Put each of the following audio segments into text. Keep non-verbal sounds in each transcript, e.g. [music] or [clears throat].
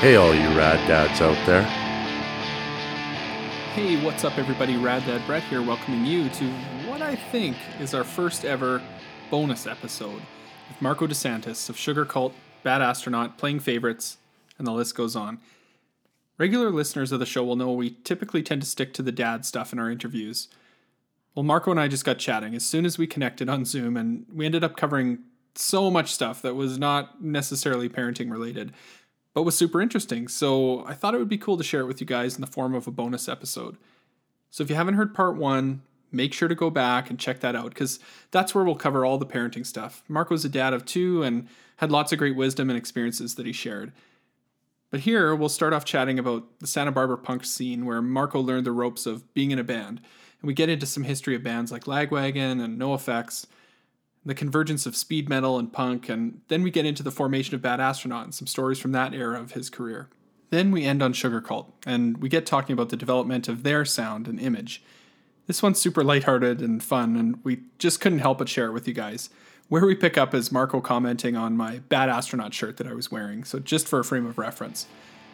Hey, all you rad dads out there. Hey, what's up, everybody? Rad Dad Brett here, welcoming you to what I think is our first ever bonus episode with Marko DeSantis of Sugarcult, Bad Astronaut, Playing Favorites, and the list goes on. Regular listeners of the show will know we typically tend to stick to the dad stuff in our interviews. Well, Marko and I just got chatting as soon as we connected on Zoom, and we ended up covering so much stuff that was not necessarily parenting related, but was super interesting. So I thought it would be cool to share it with you guys in the form of a bonus episode. So if you haven't heard part one, make sure to go back and check that out because that's where we'll cover all the parenting stuff. Marko's a dad of two and had lots of great wisdom and experiences that he shared. But here we'll start off chatting about the Santa Barbara punk scene where Marko learned the ropes of being in a band. And we get into some history of bands like Lagwagon and NOFX the convergence of speed metal and punk, and then we get into the formation of Bad Astronaut and some stories from that era of his career. Then we end on Sugarcult, and we get talking about the development of their sound and image. This one's super lighthearted and fun, and we just couldn't help but share it with you guys. Where we pick up is Marko commenting on my Bad Astronaut shirt that I was wearing, so just for a frame of reference.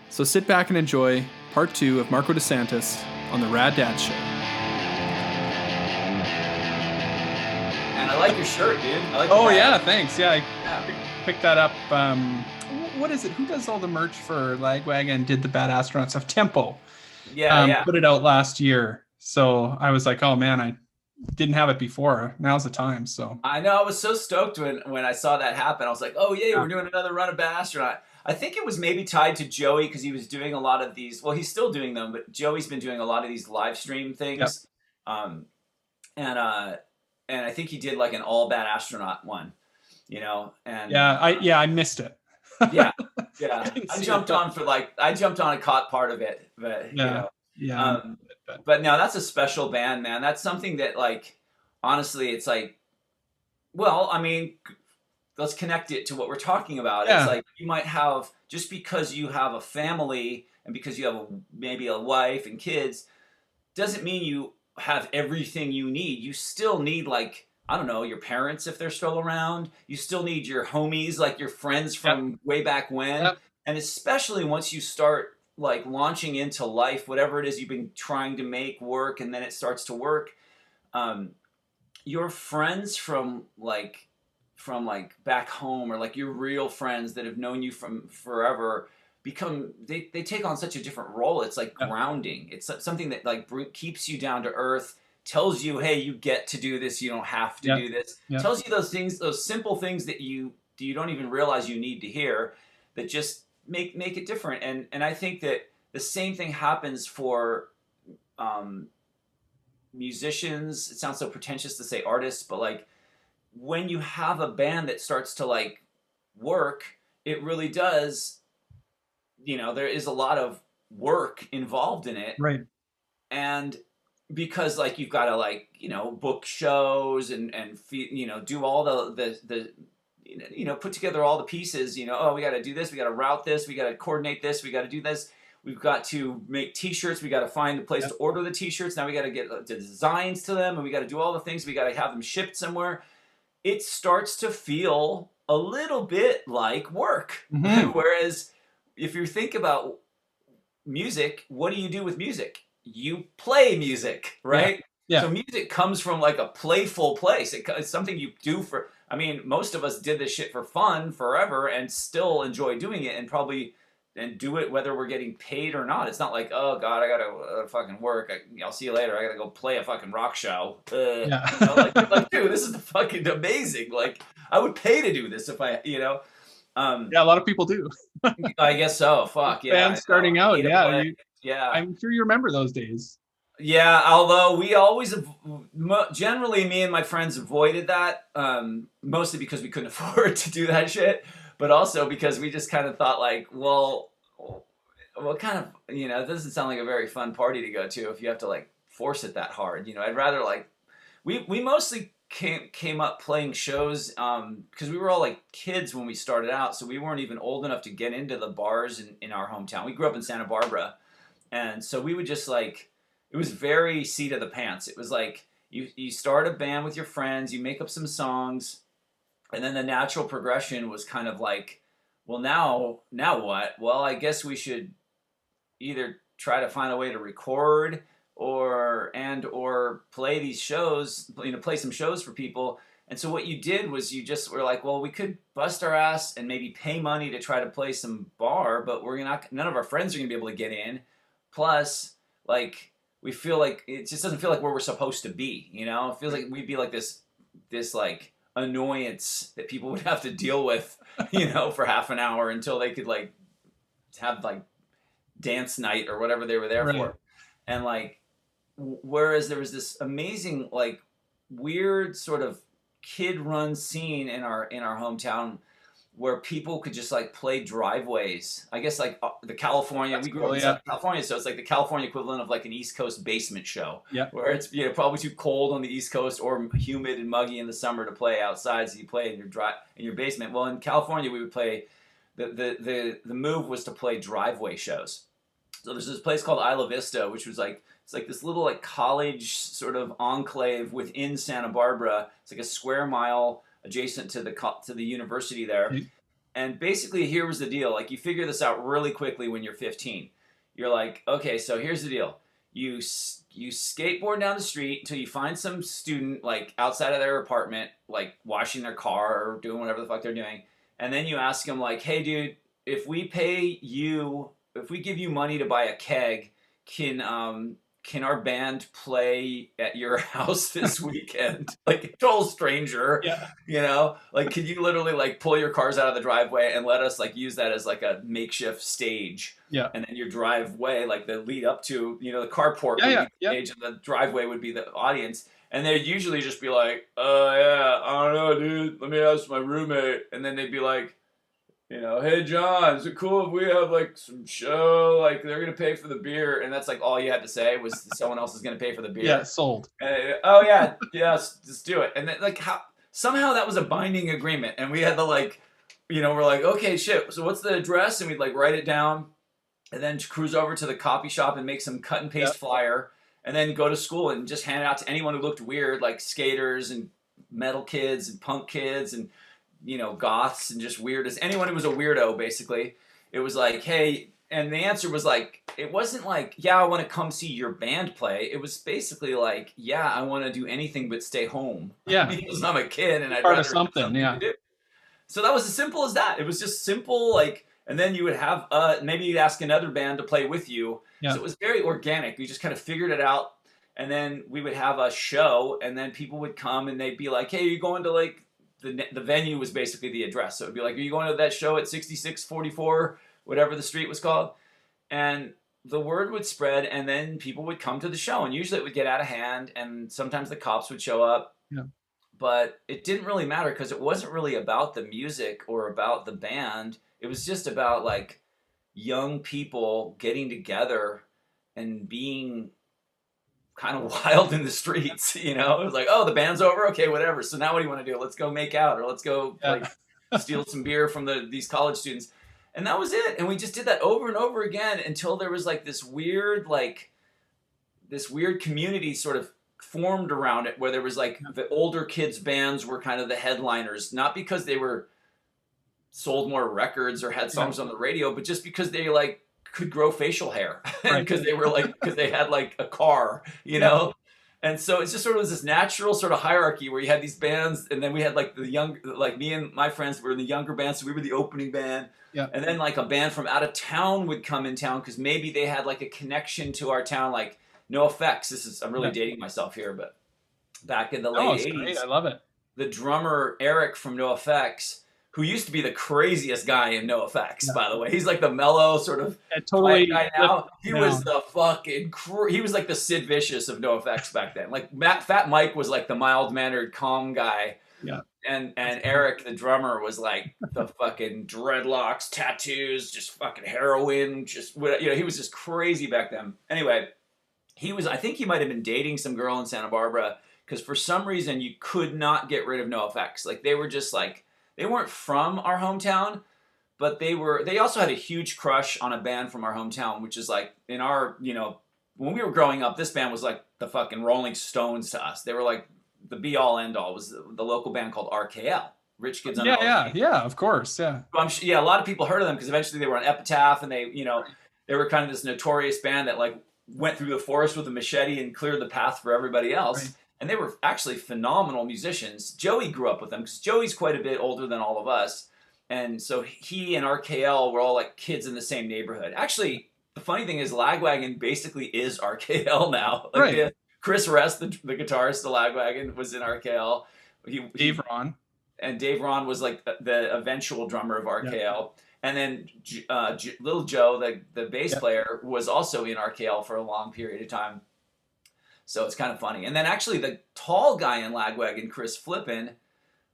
So sit back and enjoy part two of Marko DeSantis on the Rad Dad Show. I like your shirt, dude. I like Oh yeah, thanks. Yeah, I Yeah. picked that up. Um, what is it? Who does all the merch for Lagwagon? Did the Bad Astronaut stuff? Tempo. Yeah, um, yeah. Put it out last year, so I was like, oh man, I didn't have it before. Now's the time. So I know. I was so stoked when when I saw that happen. I was like, oh yeah, Yeah. we're doing another run of Bad Astronaut. I think it was maybe tied to Joey because he was doing a lot of these. Well, he's still doing them, but Joey's been doing a lot of these live stream things. Um, and uh, and I think he did like an all Bad Astronaut one. You know, and yeah, I yeah I missed it. [laughs] yeah, [laughs] yeah. didn't I jumped it. on for like I jumped on and caught part of it, but you Yeah. know. Yeah, Um, but no, that's a special band, man. That's something that, like, honestly, it's like, well, I mean, let's connect it to what we're talking about. Yeah. It's like you might have just because you have a family and because you have a, maybe a wife and kids, doesn't mean you have everything you need. You still need like. I don't know, your parents if they're still around. You still need your homies, like your friends from way back when. Yep. And especially once you start like launching into life, whatever it is you've been trying to make work, and then it starts to work. Um, your friends from like from like back home, or like your real friends that have known you from forever, become they, they take on such a different role. It's like grounding. It's something that like keeps you down to earth. Tells you, hey, you get to do this. You don't have to do this. Tells you those things, those simple things that you you don't even realize you need to hear that just make make it different and and i think that the same thing happens for um musicians it sounds so pretentious to say artists but like when you have a band that starts to like work it really does you know there is a lot of work involved in it right. and because like you've got to like you know book shows and and you know do all the the the you know- put together all the pieces you know oh we got to do this we got to route this we got to coordinate this we got to do this we've got to make t-shirts we got to find a place Yep. to order the t-shirts now we got to get the designs to them and we got to do all the things we got to have them shipped somewhere it starts to feel a little bit like work Mhm. [laughs] whereas if you think about music what do you do with music? You play music right? Yeah. so music comes from like a playful place. It, it's something you do for i mean most of us did this shit for fun forever and still enjoy doing it and probably and do it whether we're getting paid or not. It's not like oh god i gotta uh, fucking work. I, i'll see you later. I gotta go play a fucking rock show. Uh, Yeah. you know, like, like dude this is fucking amazing. Like i would pay to do this if i you know? Um Yeah, a lot of people do. [laughs] i guess so fuck yeah Bands starting out. Yeah, you, yeah I'm sure you remember those days. Yeah, although we always, generally, me and my friends avoided that, um, mostly because we couldn't [laughs] afford to do that shit, but also because we just kind of thought, like, well, what kind of, you know, it doesn't sound like a very fun party to go to if you have to, like, force it that hard. You know, I'd rather, like, we, we mostly came, came up playing shows um, because we were all, like, kids when we started out, so we weren't even old enough to get into the bars in, in our hometown. We grew up in Santa Barbara, and so we would just, like, it was very seat of the pants. It was like you you start a band with your friends, you make up some songs, and then the natural progression was kind of like, well now now what? Well, I guess we should either try to find a way to record or and or play these shows, you know, play some shows for people. And so what you did was you just were like, well, we could bust our ass and maybe pay money to try to play some bar, but we're not none of our friends are going to be able to get in. Plus, like we feel like it just doesn't feel like where we're supposed to be, you know? It feels like we'd be like this this like annoyance that people would have to deal with, [laughs] you know, for half an hour until they could like have like dance night or whatever they were there Right. for. And like whereas there was this amazing like weird sort of kid run scene in our in our hometown where people could just like play driveways. I guess like uh, the California That's we grew cool, up in yeah. California, so it's like the California equivalent of like an East Coast basement show. Yeah. Where it's you know probably too cold on the East Coast or humid and muggy in the summer to play outside, so you play in your dry in your basement. Well, in California we would play the the the, the move was to play driveway shows. So there's this place called Isla Vista, which was like it's like this little like college sort of enclave within Santa Barbara. It's like a square mile adjacent to the to the university there. Mhm. And basically, here was the deal: like you figure this out really quickly when you're 15. You're like, okay, so here's the deal: you you skateboard down the street until you find some student like outside of their apartment, like washing their car or doing whatever the fuck they're doing, and then you ask them like, hey, dude, if we pay you, if we give you money to buy a keg, can um can our band play at your [laughs] house this weekend? [laughs] like total stranger, Yeah. you know? Like can you literally like pull your cars out of the driveway and let us like use that as like a makeshift stage? Yeah. And then your driveway, like the lead up to, you know, the carport Yeah, yeah, the yeah. stage and the driveway would be the audience. And they'd usually just be like, oh yeah, I don't know, dude. Let me ask my roommate. And then they'd be like, you know, hey John, is it cool if we have like some show? Like they're gonna pay for the beer, and that's like all you had to say was someone else is gonna pay for the beer. Yeah, sold. Uh, oh yeah, yes, just do it. And then like how somehow that was a binding agreement, and we had to like, you know, we're like, okay, shit. So what's the address? And we'd like write it down, and then cruise over to the copy shop and make some cut and paste Yep. flyer, and then go to school and just hand it out to anyone who looked weird, like skaters and metal kids and punk kids and you know goths and just weird as anyone who was a weirdo basically. It was like, hey. And the answer was like, it wasn't like, yeah, I want to come see your band play. It was basically like, yeah, I want to do anything but stay home [laughs] Yeah. because I'm a kid and I'd Part rather have something, yeah. to do. So that was as simple as that. It was just simple, like, and then you would have, uh, maybe you'd ask another band to play with you. Yeah. So it was very organic. We just kind of figured it out, and then we would have a show, and then people would come and they'd be like, "Hey, are you going to like the the venue was basically the address. So it'd be like, "Are you going to that show at 6644, whatever the street was called?" And the word would spread, and then people would come to the show, and usually it would get out of hand, and sometimes the cops would show up. Yeah. But it didn't really matter because it wasn't really about the music or about the band. It was just about like young people getting together and being kind of [laughs] wild in the streets. You know, it was like, oh, the band's over. Okay, whatever. So now what do you want to do? Let's go make out, or let's go Yeah. like steal some beer from the these college students. And that was it. And we just did that over and over again until there was like this weird like this weird community sort of formed around it where there was like the older kids bands were kind of the headliners not because they were sold more records or had songs on the radio but just because they like could grow facial hair [laughs] Right. because they were like because they had like a car you know and so it's just sort of this natural sort of hierarchy where you had these bands and then we had like the young like me and my friends were in the younger band so we were the opening band Yeah. and then like a band from out of town would come in town because maybe they had like a connection to our town like NOFX this is i'm really Yeah. dating myself here but back in the Oh, late 80s great. I love it. the drummer Erik from NOFX, who used to be the craziest guy in NOFX, Yeah. by the way. He's like the mellow sort of It totally. guy now. He was the fucking cr- he was like the Sid Vicious of NOFX back then. Like Matt, Fat Mike was like the mild mannered, calm guy. Yeah. And and Erik the drummer was like the fucking dreadlocks, tattoos, just fucking heroin, just you know he was just crazy back then. Anyway, he was I think he might have been dating some girl in Santa Barbara because for some reason you could not get rid of NOFX like they were just like they weren't from our hometown but they were they also had a huge crush on a band from our hometown which is like in our you know when we were growing up this band was like the fucking rolling stones to us they were like the be all end all was the, the local band called rkl Rich Kids on Yeah, yeah, yeah. Of course, yeah. I'm sure, yeah, a lot of people heard of them because eventually they were on Epitaph and they, you know, they were kind of this notorious band that like went through the forest with a machete and cleared the path for everybody else. Right. And they were actually phenomenal musicians. Joey grew up with them because Joey's quite a bit older than all of us. And so he and RKL were all like kids in the same neighborhood. Actually, the funny thing is Lagwagon basically is RKL now. [laughs] Like Right. the- Chris Rest, the, the guitarist of Lagwagon, was in RKL. He, he- Dave Raun. and Dave Raun was like the, the eventual drummer of RKL. And then uh, J- Little Joe, the, the bass Yeah. player, was also in RKL for a long period of time. So it's kind of funny. And then actually, the tall guy in Lagwagon, Chris Flippin,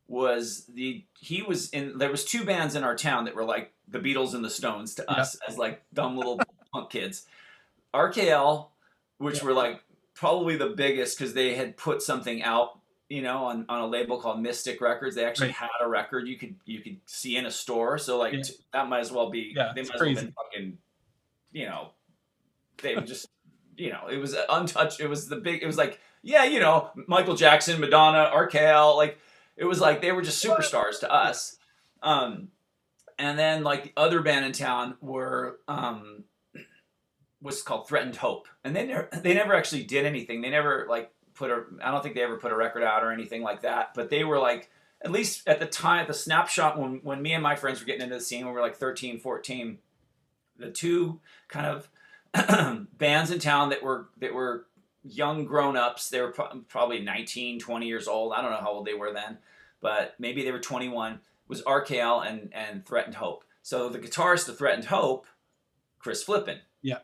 was the he was in. There was two bands in our town that were like the Beatles and the Stones to Yeah. us as like dumb little [laughs] punk kids. RKL, which Yeah. were like probably the biggest because they had put something out you know, on, on a label called Mystic Records. They actually Right. had a record you could you could see in a store. So like Yeah. t- that might as well be Yeah, they might as well crazy. been fucking you know they would just you know it was untouched. It was the big. It was like yeah you know Michael Jackson, Madonna, RKL. Like it was like they were just superstars to us. Um, and then like the other band in town were um was called Threatened Hope, and they never they never actually did anything. They never like put a I don't think they ever put a record out or anything like that. But they were like at least at the time at the snapshot when when me and my friends were getting into the scene when we were like 13, 14, the two kind of [clears throat] bands in town that were that were young grown-ups. They were pro- probably 19 20 years old. I don't know how old they were then but maybe they were 21 was rkl and and threatened hope. So the guitarist of threatened hope chris flippin. Yeah.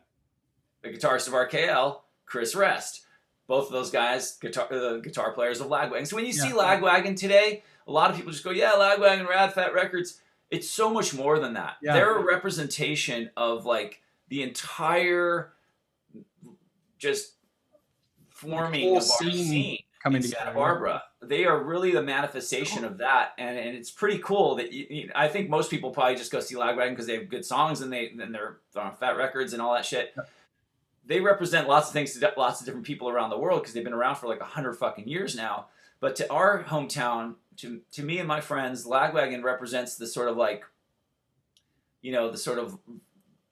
the guitarist of rkl chris rest. Both of those guys guitar uh, guitar players of lagwagon. So when you see lagwagon today a lot of people just go yeah lagwagon rad Fat Wreck Chords. It's so much more than that. Yeah. they're a representation of like the entire just forming of our scene scene Coming in together. Santa Barbara. They are really the manifestation of that, and, and it's pretty cool that you, you- I think most people probably just go see Lagwagon because they have good songs and they and they're, on Fat Wreck Chords and all that shit. They represent lots of things to lots of different people around the world because they've been around for like a hundred fucking years now. But to our hometown, to to me and my friends, Lagwagon represents the sort of like, you know, the sort of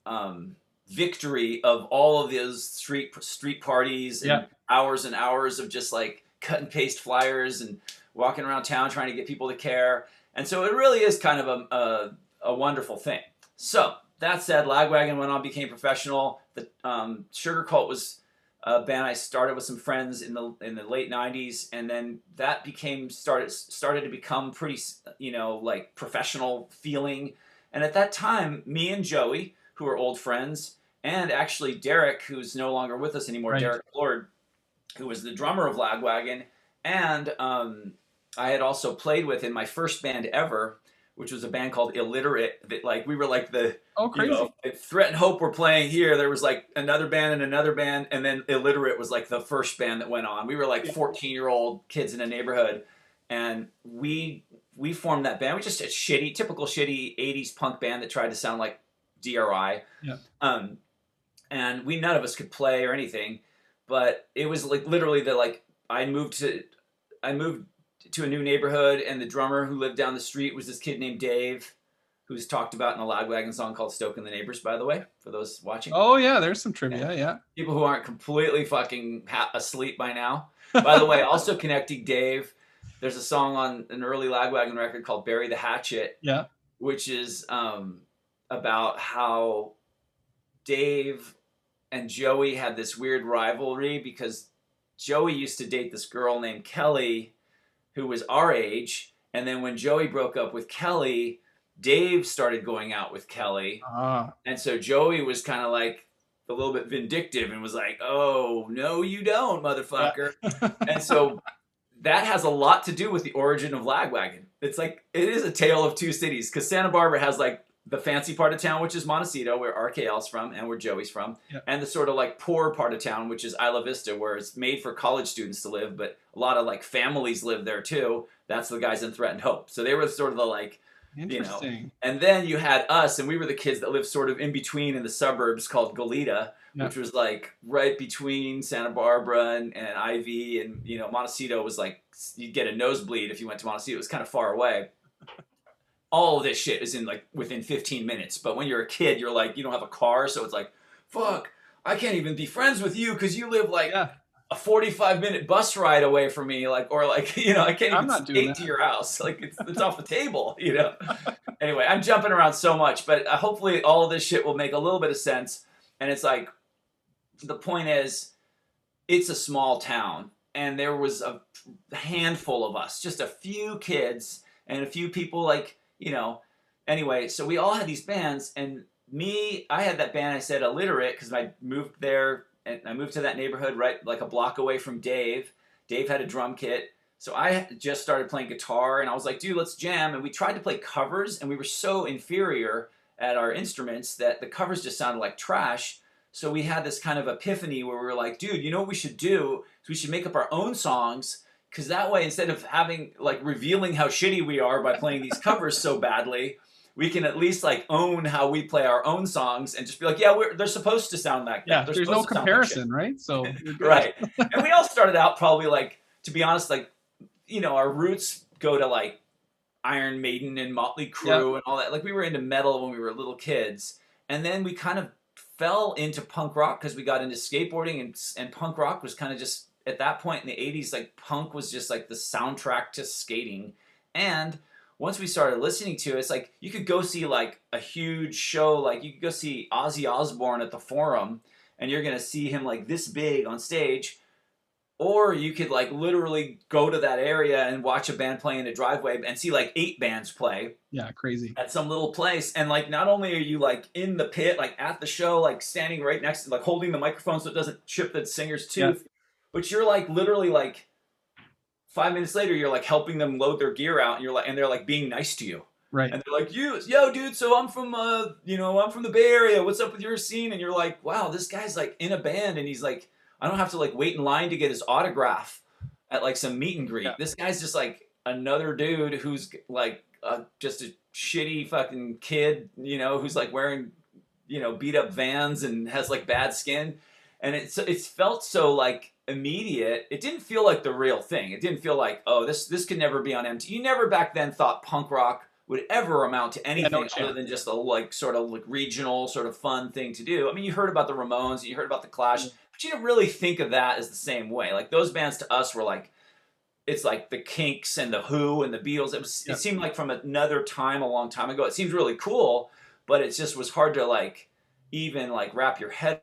um, victory of all of those street street parties and Yeah. hours and hours of just like cut and paste flyers and walking around town trying to get people to care. And so it really is kind of a, a, a wonderful thing. So that said, Lagwagon went on, became professional. The um, Sugarcult was a band I started with some friends in the in the late '90s, and then that became started started to become pretty, you know, like professional feeling. And at that time, me and Joey, who are old friends, and actually Derrick, who's no longer with us anymore, Right. Derrick Plourde, who was the drummer of Lagwagon, and um, I had also played with in my first band ever, which was a band called Illiterate. That like we were like the Oh, you crazy. know, Threatened Hope were playing here, there was like another band and another band, and then Illiterate was like the first band that went on. We were like 14 year old kids in a neighborhood, and we we formed that band. We just a shitty, typical shitty 80s punk band that tried to sound like DRI. Yeah. Um, and we none of us could play or anything, but it was like literally the like I moved to I moved to a new neighborhood, and the drummer who lived down the street was this kid named Dave who's talked about in a Lagwagon song called "Stoking the Neighbors." By the way, for those watching, Oh yeah, there's some trivia. Yeah. people who aren't completely fucking ha- asleep by now. By the way, [laughs] also connecting Dave, there's a song on an early Lagwagon record called "Bury the Hatchet," Yeah. which is um, about how Dave and Joey had this weird rivalry because Joey used to date this girl named Kelly, who was our age, and then when Joey broke up with Kelly, Dave started going out with Kelly. Ah. And so Joey was kind of like a little bit vindictive and was like, "Oh no, you don't, motherfucker." [laughs] and so that has a lot to do with the origin of Lagwagon. It's like it is a tale of two cities because Santa Barbara has like the fancy part of town, which is Montecito, where RKL's from and where Joey's from, and the sort of like poor part of town, which is Isla Vista, where it's made for college students to live, but a lot of like families live there too. That's the guys in Threatened Hope. So they were sort of the like Interesting. You know, and then you had us, and we were the kids that lived sort of in between in the suburbs called Goleta, which was like right between Santa Barbara and, and Ivy. And, you know, Montecito was like, you'd get a nosebleed if you went to Montecito. It was kind of far away. All of this shit is in like within 15 minutes. But when you're a kid, you're like, you don't have a car, so it's like, fuck, I can't even be friends with you because you live like Yeah. a 45 minute bus ride away from me, like, or like, [laughs] you know, I can't I'm even skate to your house. Like, it's, it's off the table, [laughs] you know? anyway, I'm jumping around so much, but uh, hopefully all of this shit will make a little bit of sense. And it's like, the point is, it's a small town, and there was a handful of us, just a few kids, and a few people, like, you know. Anyway, so we all had these bands, and me, I had that band I said illiterate because I moved there and I moved to that neighborhood right like a block away from Dave. Dave had a drum kit. So I just started playing guitar and I was like, dude, let's jam. And we tried to play covers and we were so inferior at our instruments that the covers just sounded like trash. So we had this kind of epiphany where we were like, dude, you know what we should do? We should make up our own songs because that way, instead of having like revealing how shitty we are by playing these [laughs] covers so badly, we can at least like own how we play our own songs and just be like, yeah, we're, they're supposed to sound like that. Yeah, there's no sound like comparison, right? So [laughs] right. [laughs] And we all started out probably like to be honest like you know our roots go to like iron maiden and motley crue and all that. Like we were into metal when we were little kids. And then we kind of fell into punk rock because we got into skateboarding and, and punk rock was kind of just at that point in the 80s like punk was just like the soundtrack to skating. And once we started listening to it, it's like you could go see like a huge show, like you could go see Ozzy Osbourne at the Forum, and you're gonna see him like this big on stage, or you could like literally go to that area and watch a band play in a driveway and see like eight bands play Yeah, crazy. at some little place, and like not only are you like in the pit, like at the show, like standing right next to, like holding the microphone so it doesn't chip the singer's tooth, but you're like literally like five minutes later, you're like helping them load their gear out, and you're like, and they're like being nice to you. Right. And they're like, "You, yo, dude. So I'm from, uh, you know, I'm from the Bay Area. What's up with your scene?" And you're like, "Wow, this guy's like in a band, and he's like, I don't have to like wait in line to get his autograph at like some meet and greet. Yeah. This guy's just like another dude who's like uh, just a shitty fucking kid, you know, who's like wearing, you know, beat up Vans and has like bad skin, and it's it's felt so like immediate. It didn't feel like the real thing. It didn't feel like, oh, this this could never be on MTV. You never back then thought punk rock would ever amount to anything other than just a like sort of like regional sort of fun thing to do. I mean, you heard about the Ramones, you heard about the Clash, mm. but you didn't really think of that as the same way. Like those bands to us were like it's like the Kinks and the Who and the Beatles. It was Yeah. it seemed like from another time a long time ago. It seemed really cool, but it just was hard to like even like wrap your head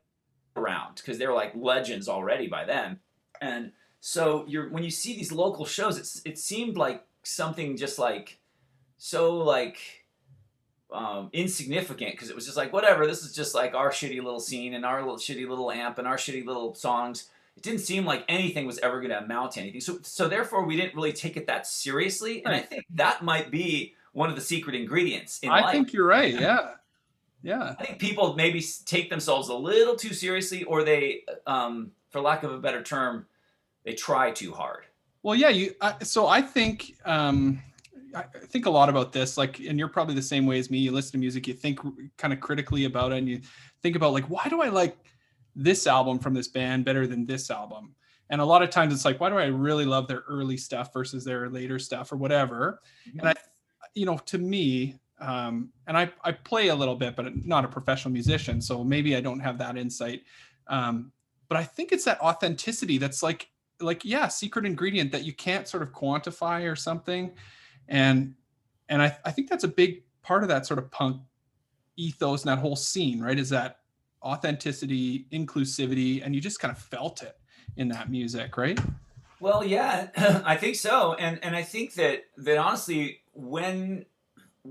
around because they were like legends already by then. And so you're when you see these local shows, it's it seemed like something just like so like um, insignificant because it was just like whatever. This is just like our shitty little scene and our little shitty little amp and our shitty little songs. It didn't seem like anything was ever going to amount to anything. So so therefore we didn't really take it that seriously. And I think that might be one of the secret ingredients in I life. think you're right. Yeah. Yeah. I think people maybe take themselves a little too seriously, or they, um, for lack of a better term, they try too hard. Well, yeah. You. I, so I think. Um, I I think a lot about this. Like, and you're probably the same way as me. You listen to music, you think kind of critically about it, and you think about like, why do I like this album from this band better than this album? And a lot of times it's like, why do I really love their early stuff versus their later stuff or whatever? And I, you know, to me, um, and I, I play a little bit, but I'm not a professional musician, so maybe I don't have that insight. Um, but I think it's that authenticity that's like, like yeah, secret ingredient that you can't sort of quantify or something, and and I, I think that's a big part of that sort of punk ethos and that whole scene, right? Is that authenticity, inclusivity, and you just kind of felt it in that music, right? Well, yeah, [clears throat] I think so, and and I think that that honestly, when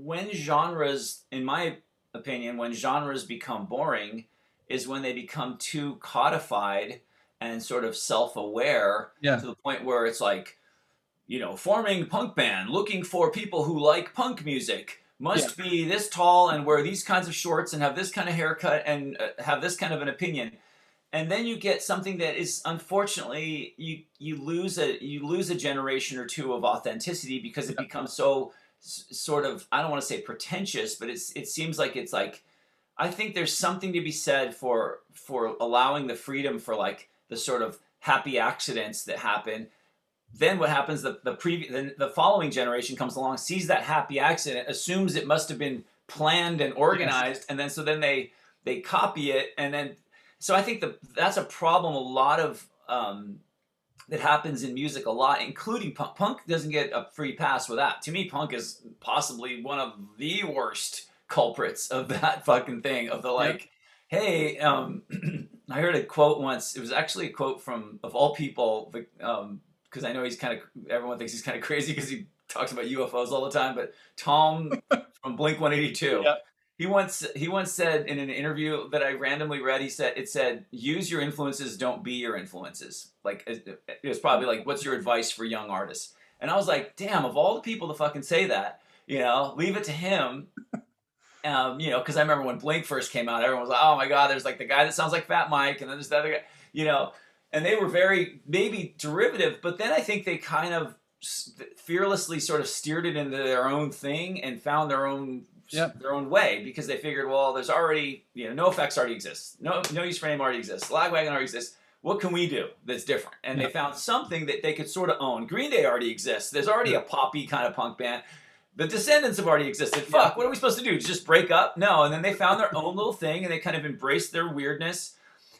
when genres, in my opinion, when genres become boring, is when they become too codified and sort of self-aware Yeah. to the point where it's like, you know, forming punk band, looking for people who like punk music. Must be this tall and wear these kinds of shorts and have this kind of haircut and uh, have this kind of an opinion and then you get something that is unfortunately you you lose a you lose a generation or two of authenticity because it becomes so s- sort of I don't want to say pretentious, but it's it seems like it's like I think there's something to be said for for allowing the freedom for like the sort of happy accidents that happen then what happens? The the previous the, the following generation comes along, sees that happy accident, assumes it must have been planned and organized, and then so then they they copy it, and then so I think that that's a problem. A lot of um, that happens in music a lot, including punk. Punk doesn't get a free pass with that. To me, punk is possibly one of the worst culprits of [laughs] that fucking thing. Of the like, yep. hey, um, [clears throat] I heard a quote once. It was actually a quote from, of all people, um, because I know he's kind of everyone thinks he's kind of [laughs] crazy because he talks about UFOs all the time. But Tom [laughs] from Blink One Eighty Two, he once he once said in an interview that I randomly read, he said it said, "Use your influences, don't be your influences." Like it, was probably like, "What's your advice for young artists?" And I was like, "Damn, of all the people to fucking say that, you know, leave it to him." [laughs] Um, you know, because I remember when Blink first came out, everyone was like, "Oh my god, there's like the guy that sounds like Fat Mike," and then there's the other guy, you know and they were very maybe derivative, but then I think they kind of fearlessly sort of steered it into their own thing and found their own yep. their own way because they figured, well, there's already you know NOFX already exists, no No Use for a Name already exists, Lagwagon already exists. What can we do that's different? And yep. they found something that they could sort of own. Green Day already exists. There's already a poppy kind of punk band. The Descendents have already existed. Fuck, what are we supposed to do? Just break up? No. And then they found their own little thing and they kind of embraced their weirdness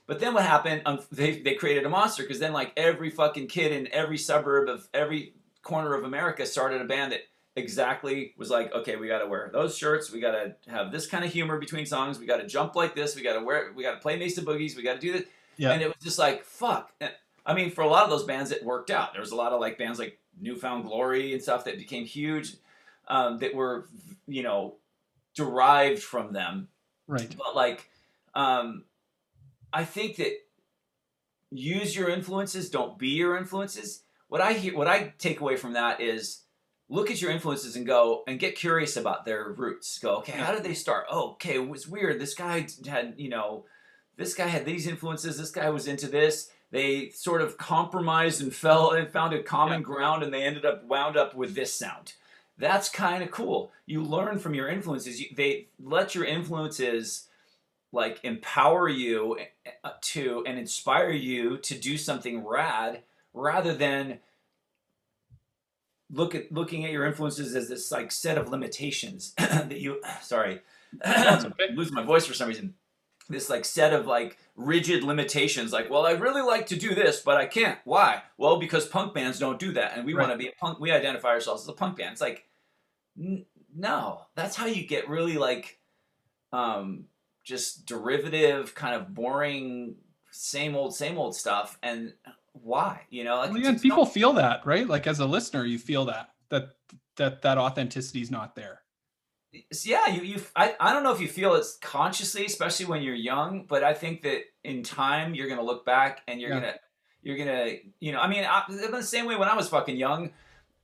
but then what happened? Um, they they created a monster because then like every fucking kid in every suburb of every corner of America started a band that exactly was like, okay, we got to wear those shirts, we got to have this kind of humor between songs, we got to jump like this, we got to wear, we got to play Mesa Boogies, we got to do this, yeah. and it was just like fuck. And, I mean, for a lot of those bands, it worked out. There was a lot of like bands like New Found Glory and stuff that became huge, um, that were you know derived from them, right? But like. Um, I think that use your influences, don't be your influences. What I hear, what I take away from that is look at your influences and go and get curious about their roots. Go, okay, how did they start? Oh, okay, it was weird. This guy had, you know, this guy had these influences. This guy was into this. They sort of compromised and fell and found a common yeah. ground, and they ended up wound up with this sound. That's kind of cool. You learn from your influences. You, they let your influences like empower you uh, to and inspire you to do something rad rather than look at looking at your influences as this like set of limitations [clears throat] that you [clears throat] sorry okay. [clears throat] losing my voice for some reason this like set of like rigid limitations like well i really like to do this but i can't why well because punk bands don't do that and we right. want to be a punk we identify ourselves as a punk band it's like n- no that's how you get really like um just derivative, kind of boring, same old, same old stuff. And why? You know, like well, yeah, people feel that, right? Like as a listener, you feel that that that that authenticity is not there. Yeah, you you I, I don't know if you feel it consciously, especially when you're young, but I think that in time you're gonna look back and you're yeah. gonna you're gonna you know I mean I, the same way when I was fucking young,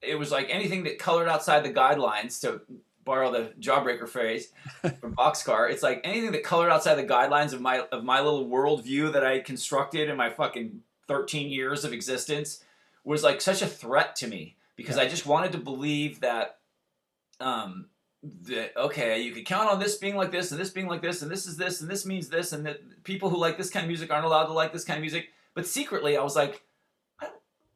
it was like anything that colored outside the guidelines to borrow the jawbreaker phrase [laughs] from Boxcar, it's like anything that colored outside the guidelines of my of my little worldview that I constructed in my fucking 13 years of existence was like such a threat to me because yeah. I just wanted to believe that um that okay, you could count on this being like this and this being like this and this is this and this means this and that people who like this kind of music aren't allowed to like this kind of music. But secretly I was like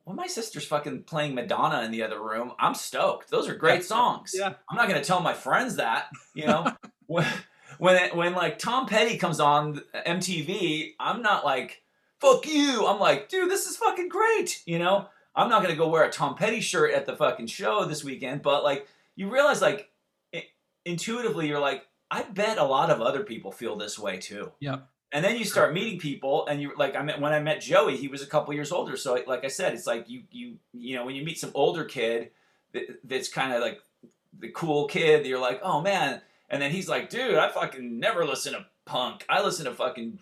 when my sister's fucking playing Madonna in the other room, I'm stoked. Those are great [laughs] songs. Yeah. I'm not gonna tell my friends that, you know. [laughs] when when it, when like Tom Petty comes on MTV, I'm not like fuck you. I'm like, dude, this is fucking great. You know. I'm not gonna go wear a Tom Petty shirt at the fucking show this weekend, but like you realize like intuitively you're like, I bet a lot of other people feel this way too. Yeah. And then you start meeting people, and you're like I met when I met Joey, he was a couple years older. So like I said, it's like you you you know when you meet some older kid that, that's kind of like the cool kid, you're like, oh man. And then he's like, dude, I fucking never listen to punk. I listen to fucking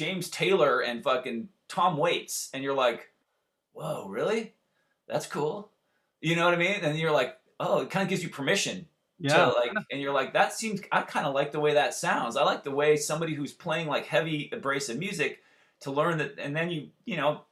James Taylor and fucking Tom Waits. And you're like, whoa, really? That's cool. You know what I mean? And you're like, oh, it kind of gives you permission yeah. To like, and you're like, that seems. I kind of like the way that sounds. I like the way somebody who's playing like heavy abrasive music to learn that, and then you, you know,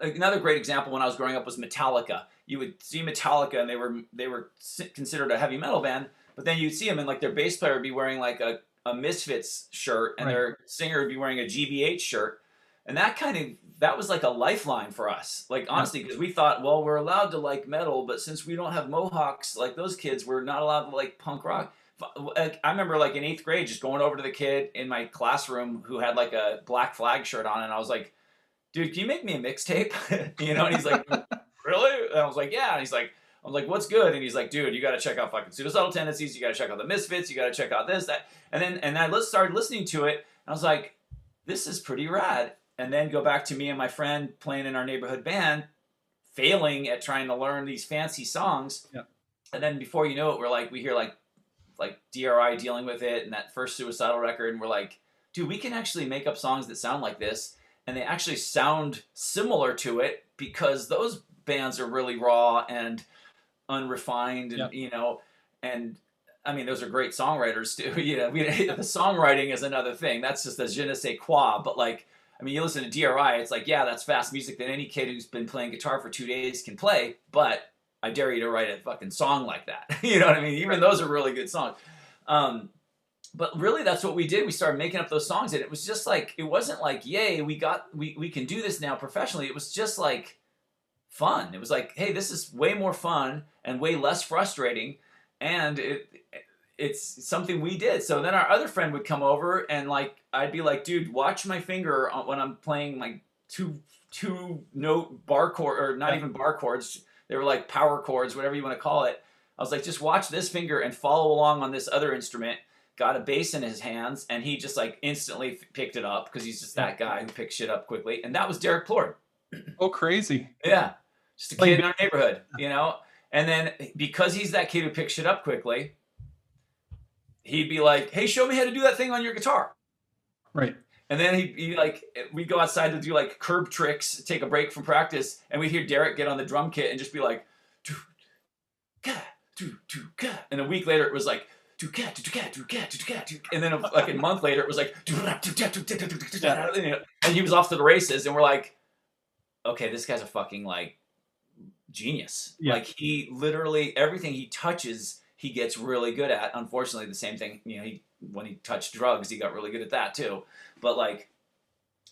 another great example when I was growing up was Metallica. You would see Metallica, and they were they were considered a heavy metal band, but then you'd see them, and like their bass player would be wearing like a, a Misfits shirt, and right. their singer would be wearing a GBH shirt, and that kind of that was like a lifeline for us. Like honestly, because we thought, well, we're allowed to like metal, but since we don't have mohawks like those kids, we're not allowed to like punk rock. I remember like in eighth grade, just going over to the kid in my classroom who had like a Black Flag shirt on, and I was like, "Dude, can you make me a mixtape?" [laughs] you know, and he's like, [laughs] "Really?" And I was like, "Yeah." And he's like, "I'm like, what's good?" And he's like, "Dude, you got to check out fucking Suicidal Tendencies. You got to check out the Misfits. You got to check out this, that." And then and I started listening to it, and I was like, "This is pretty rad." And then go back to me and my friend playing in our neighborhood band, failing at trying to learn these fancy songs. Yeah. And then before you know it, we're like, we hear like like DRI dealing with it and that first suicidal record, and we're like, dude, we can actually make up songs that sound like this, and they actually sound similar to it because those bands are really raw and unrefined, and Yep. you know, and I mean, those are great songwriters [laughs] too. You know, we, [laughs] the songwriting is another thing. That's just a je ne sais quoi. But like, I mean, you listen to DRI, it's like, yeah, that's fast music that any kid who's been playing guitar for two days can play. But I dare you to write a fucking song like that. [laughs] you know what I mean? Even those are really good songs. Um, but really, that's what we did. We started making up those songs, and it was just like it wasn't like, yay, we got we we can do this now professionally. It was just like fun. It was like, hey, this is way more fun and way less frustrating, and it it's something we did. So then our other friend would come over, and like I'd be like, dude, watch my finger when I'm playing like two two note bar chord or not even bar chords. They were like power chords, whatever you want to call it. I was like, just watch this finger and follow along on this other instrument. Got a bass in his hands, and he just like instantly f- picked it up because he's just that guy who picks shit up quickly. And that was Derrick Plourde. Oh, crazy. Yeah, just a Like- kid in our neighborhood, you know. And then because he's that kid who picks shit up quickly, he'd be like, "Hey, show me how to do that thing on your guitar." Right. And then he'd be like, we'd go outside to do like curb tricks, take a break from practice, and we'd hear Derrick get on the drum kit and just be like, "Do, do, do. And a week later, it was like, do, ga, do, do, do, do, do, do. And then like a month later, it was like, and he was off to the races, and we're like, okay, this guy's a fucking like genius. Yeah. Like he literally everything he touches, he gets really good at. Unfortunately, the same thing, you know, he when he touched drugs, he got really good at that too. But like,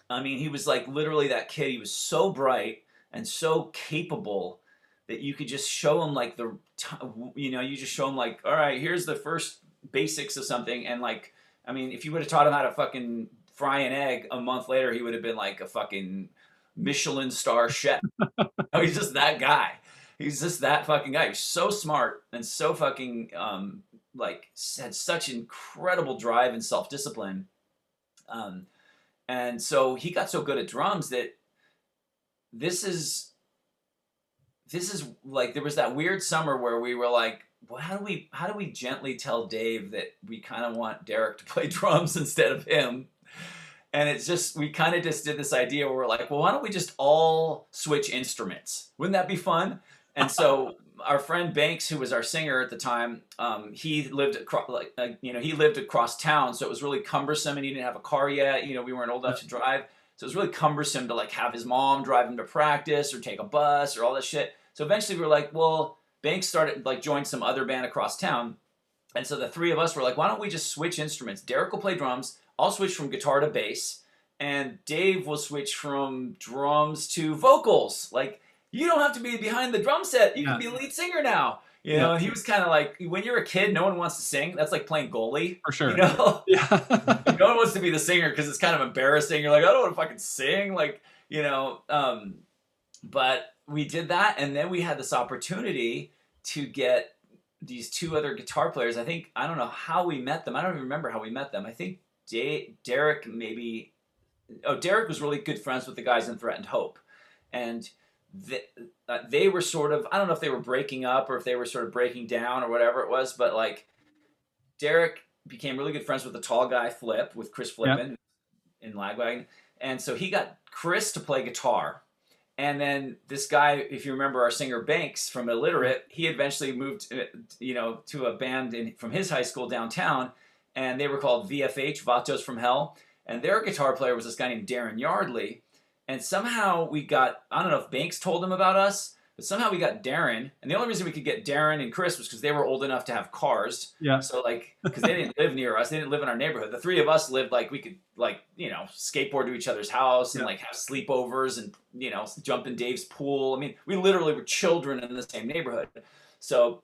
I mean, he was like literally that kid. He was so bright and so capable that you could just show him like the, t- you know, you just show him like, all right, here's the first basics of something, and like, I mean, if you would have taught him how to fucking fry an egg a month later, he would have been like a fucking Michelin star chef. [laughs] no, he's just that guy. He's just that fucking guy. He's so smart and so fucking um, like had such incredible drive and self discipline. Um, and so he got so good at drums that this is this is like there was that weird summer where we were like well how do we how do we gently tell dave that we kind of want derrick to play [laughs] drums instead of him and it's just we kind of just did this idea where we're like well why don't we just all switch instruments wouldn't that be fun and so [laughs] our friend banks who was our singer at the time um, he lived across like uh, you know he lived across town so it was really cumbersome and he didn't have a car yet you know we weren't old enough to drive so it was really cumbersome to like have his mom drive him to practice or take a bus or all this shit. So eventually we were like, well, Banks started like joined some other band across town. And so the three of us were like, why don't we just switch instruments? Derrick will play drums, I'll switch from guitar to bass, and Dave will switch from drums to vocals. Like you don't have to be behind the drum set. You Yeah. can be lead singer now. You know, Yeah. and he was kind of like, when you're a kid, no one wants to sing. That's like playing goalie. For sure. You know, [laughs] Yeah. [laughs] no one wants to be the singer because it's kind of embarrassing. You're like, I don't want to fucking sing, like you know. Um, but we did that, and then we had this opportunity to get these two other guitar players. I think I don't know how we met them. I don't even remember how we met them. I think Da- Derrick maybe. Oh, Derrick was really good friends with the guys in Threatened Hope, and they, uh, they were sort of I don't know if they were breaking up or if they were sort of breaking down or whatever it was, but like Derrick became really good friends with the tall guy Flip with Chris Flippin in Lagwagon, and so he got Chris to play guitar. And then this guy, if you remember our singer Banks from Illiterate, he eventually moved, uh, you know, to a band in, from his high school downtown, and they were called VFH, Vatos from Hell. And their guitar player was this guy named Darren Yardley. And somehow we got, I don't know if Banks told him about us, But somehow we got Darren, and the only reason we could get Darren and Chris was because they were old enough to have cars. Yeah. So like, [laughs] because they didn't live near us, they didn't live in our neighborhood. The three of us lived like we could like you know skateboard to each other's house and Yeah. like have sleepovers and you know jump in Dave's pool. I mean, we literally were children in the same neighborhood. So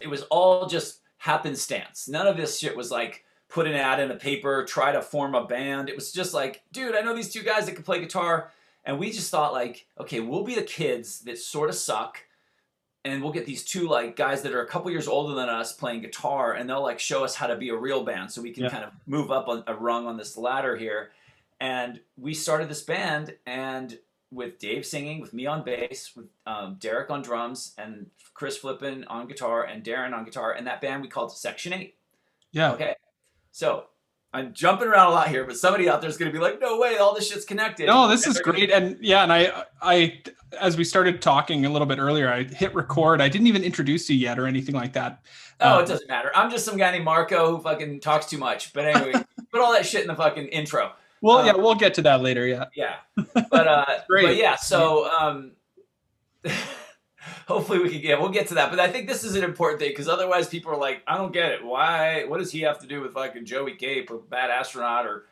it was all just happenstance. None of this shit was like put an ad in a paper, try to form a band. It was just like, dude, I know these two guys that can play guitar. And we just thought like, okay, we'll be the kids that sort of suck. And we'll get these two like guys that are a couple years older than us playing guitar, and they'll like show us how to be a real band, so we can Yeah. kind of move up on a rung on this ladder here. And we started this band, and with Dave singing, with me on bass, with um, Derrick on drums, and Chris Flippin on guitar, and Darren on guitar, and that band we called Section Eight. Yeah. Okay, so I'm jumping around a lot here, but somebody out there's gonna be like, "No way, all this shit's connected." No, this is great. And yeah, and I, I, as we started talking a little bit earlier, I hit record. I didn't even introduce you yet or anything like that. Oh, Um, it doesn't matter. I'm just some guy named Marko who fucking talks too much. But anyway, [laughs] put all that shit in the fucking intro. Well, uh, yeah, we'll get to that later. Yeah. Yeah. But uh [laughs] Great. but yeah, so um [laughs] hopefully we can get we'll get to that. But I think this is an important thing because otherwise people are like, I don't get it. Why what does he have to do with fucking Joey Cape or Bad Astronaut or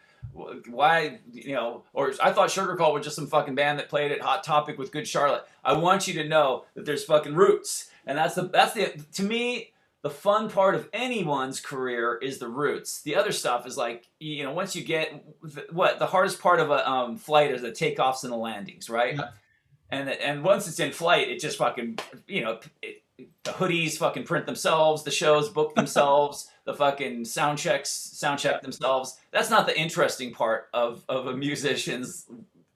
why you know or I thought Sugarcult was just some fucking band that played at Hot Topic with Good Charlotte. I want you to know that there's fucking roots. And that's the that's the to me the fun part of anyone's career is the roots. The other stuff is like you know once you get what the hardest part of a um, flight is the takeoffs and the landings, right? Yeah. And and once it's in flight, it just fucking you know it, the hoodies fucking print themselves, the shows book [laughs] themselves, the fucking sound checks sound check themselves. That's not the interesting part of of a musician's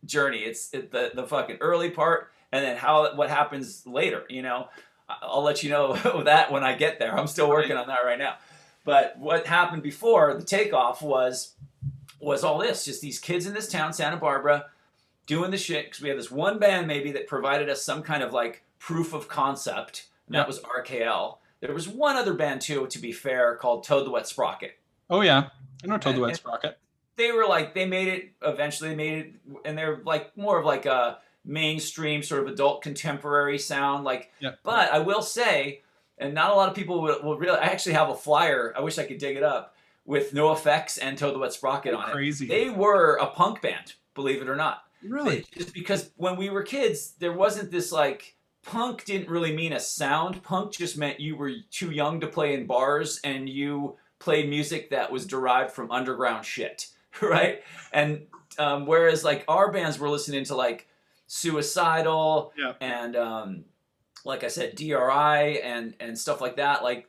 journey. It's it, the the fucking early part, and then how what happens later. You know, I'll let you know [laughs] that when I get there. I'm still working on that right now. But what happened before the takeoff was was all this, just these kids in this town, Santa Barbara, doing the shit because we had this one band maybe that provided us some kind of like proof of concept, and Yeah. that was RKL. There was one other band too, to be fair, called Toad the Wet Sprocket Oh yeah. I know Toad the Wet Sprocket. they were like they made it eventually they made it and they're like more of like a mainstream sort of adult contemporary sound like Yeah. but i will say and not a lot of people will, will really i actually have a flyer i wish i could dig it up with NOFX and Toad the Wet Sprocket on it. Crazy. They were a punk band, believe it or not. Really? Just because when we were kids, there wasn't this like punk didn't really mean a sound. Punk just meant you were too young to play in bars and you played music that was derived from underground shit, [laughs] right? And um, whereas like our bands were listening to like Suicidal Yeah. and um, like I said, DRI and and stuff like that. Like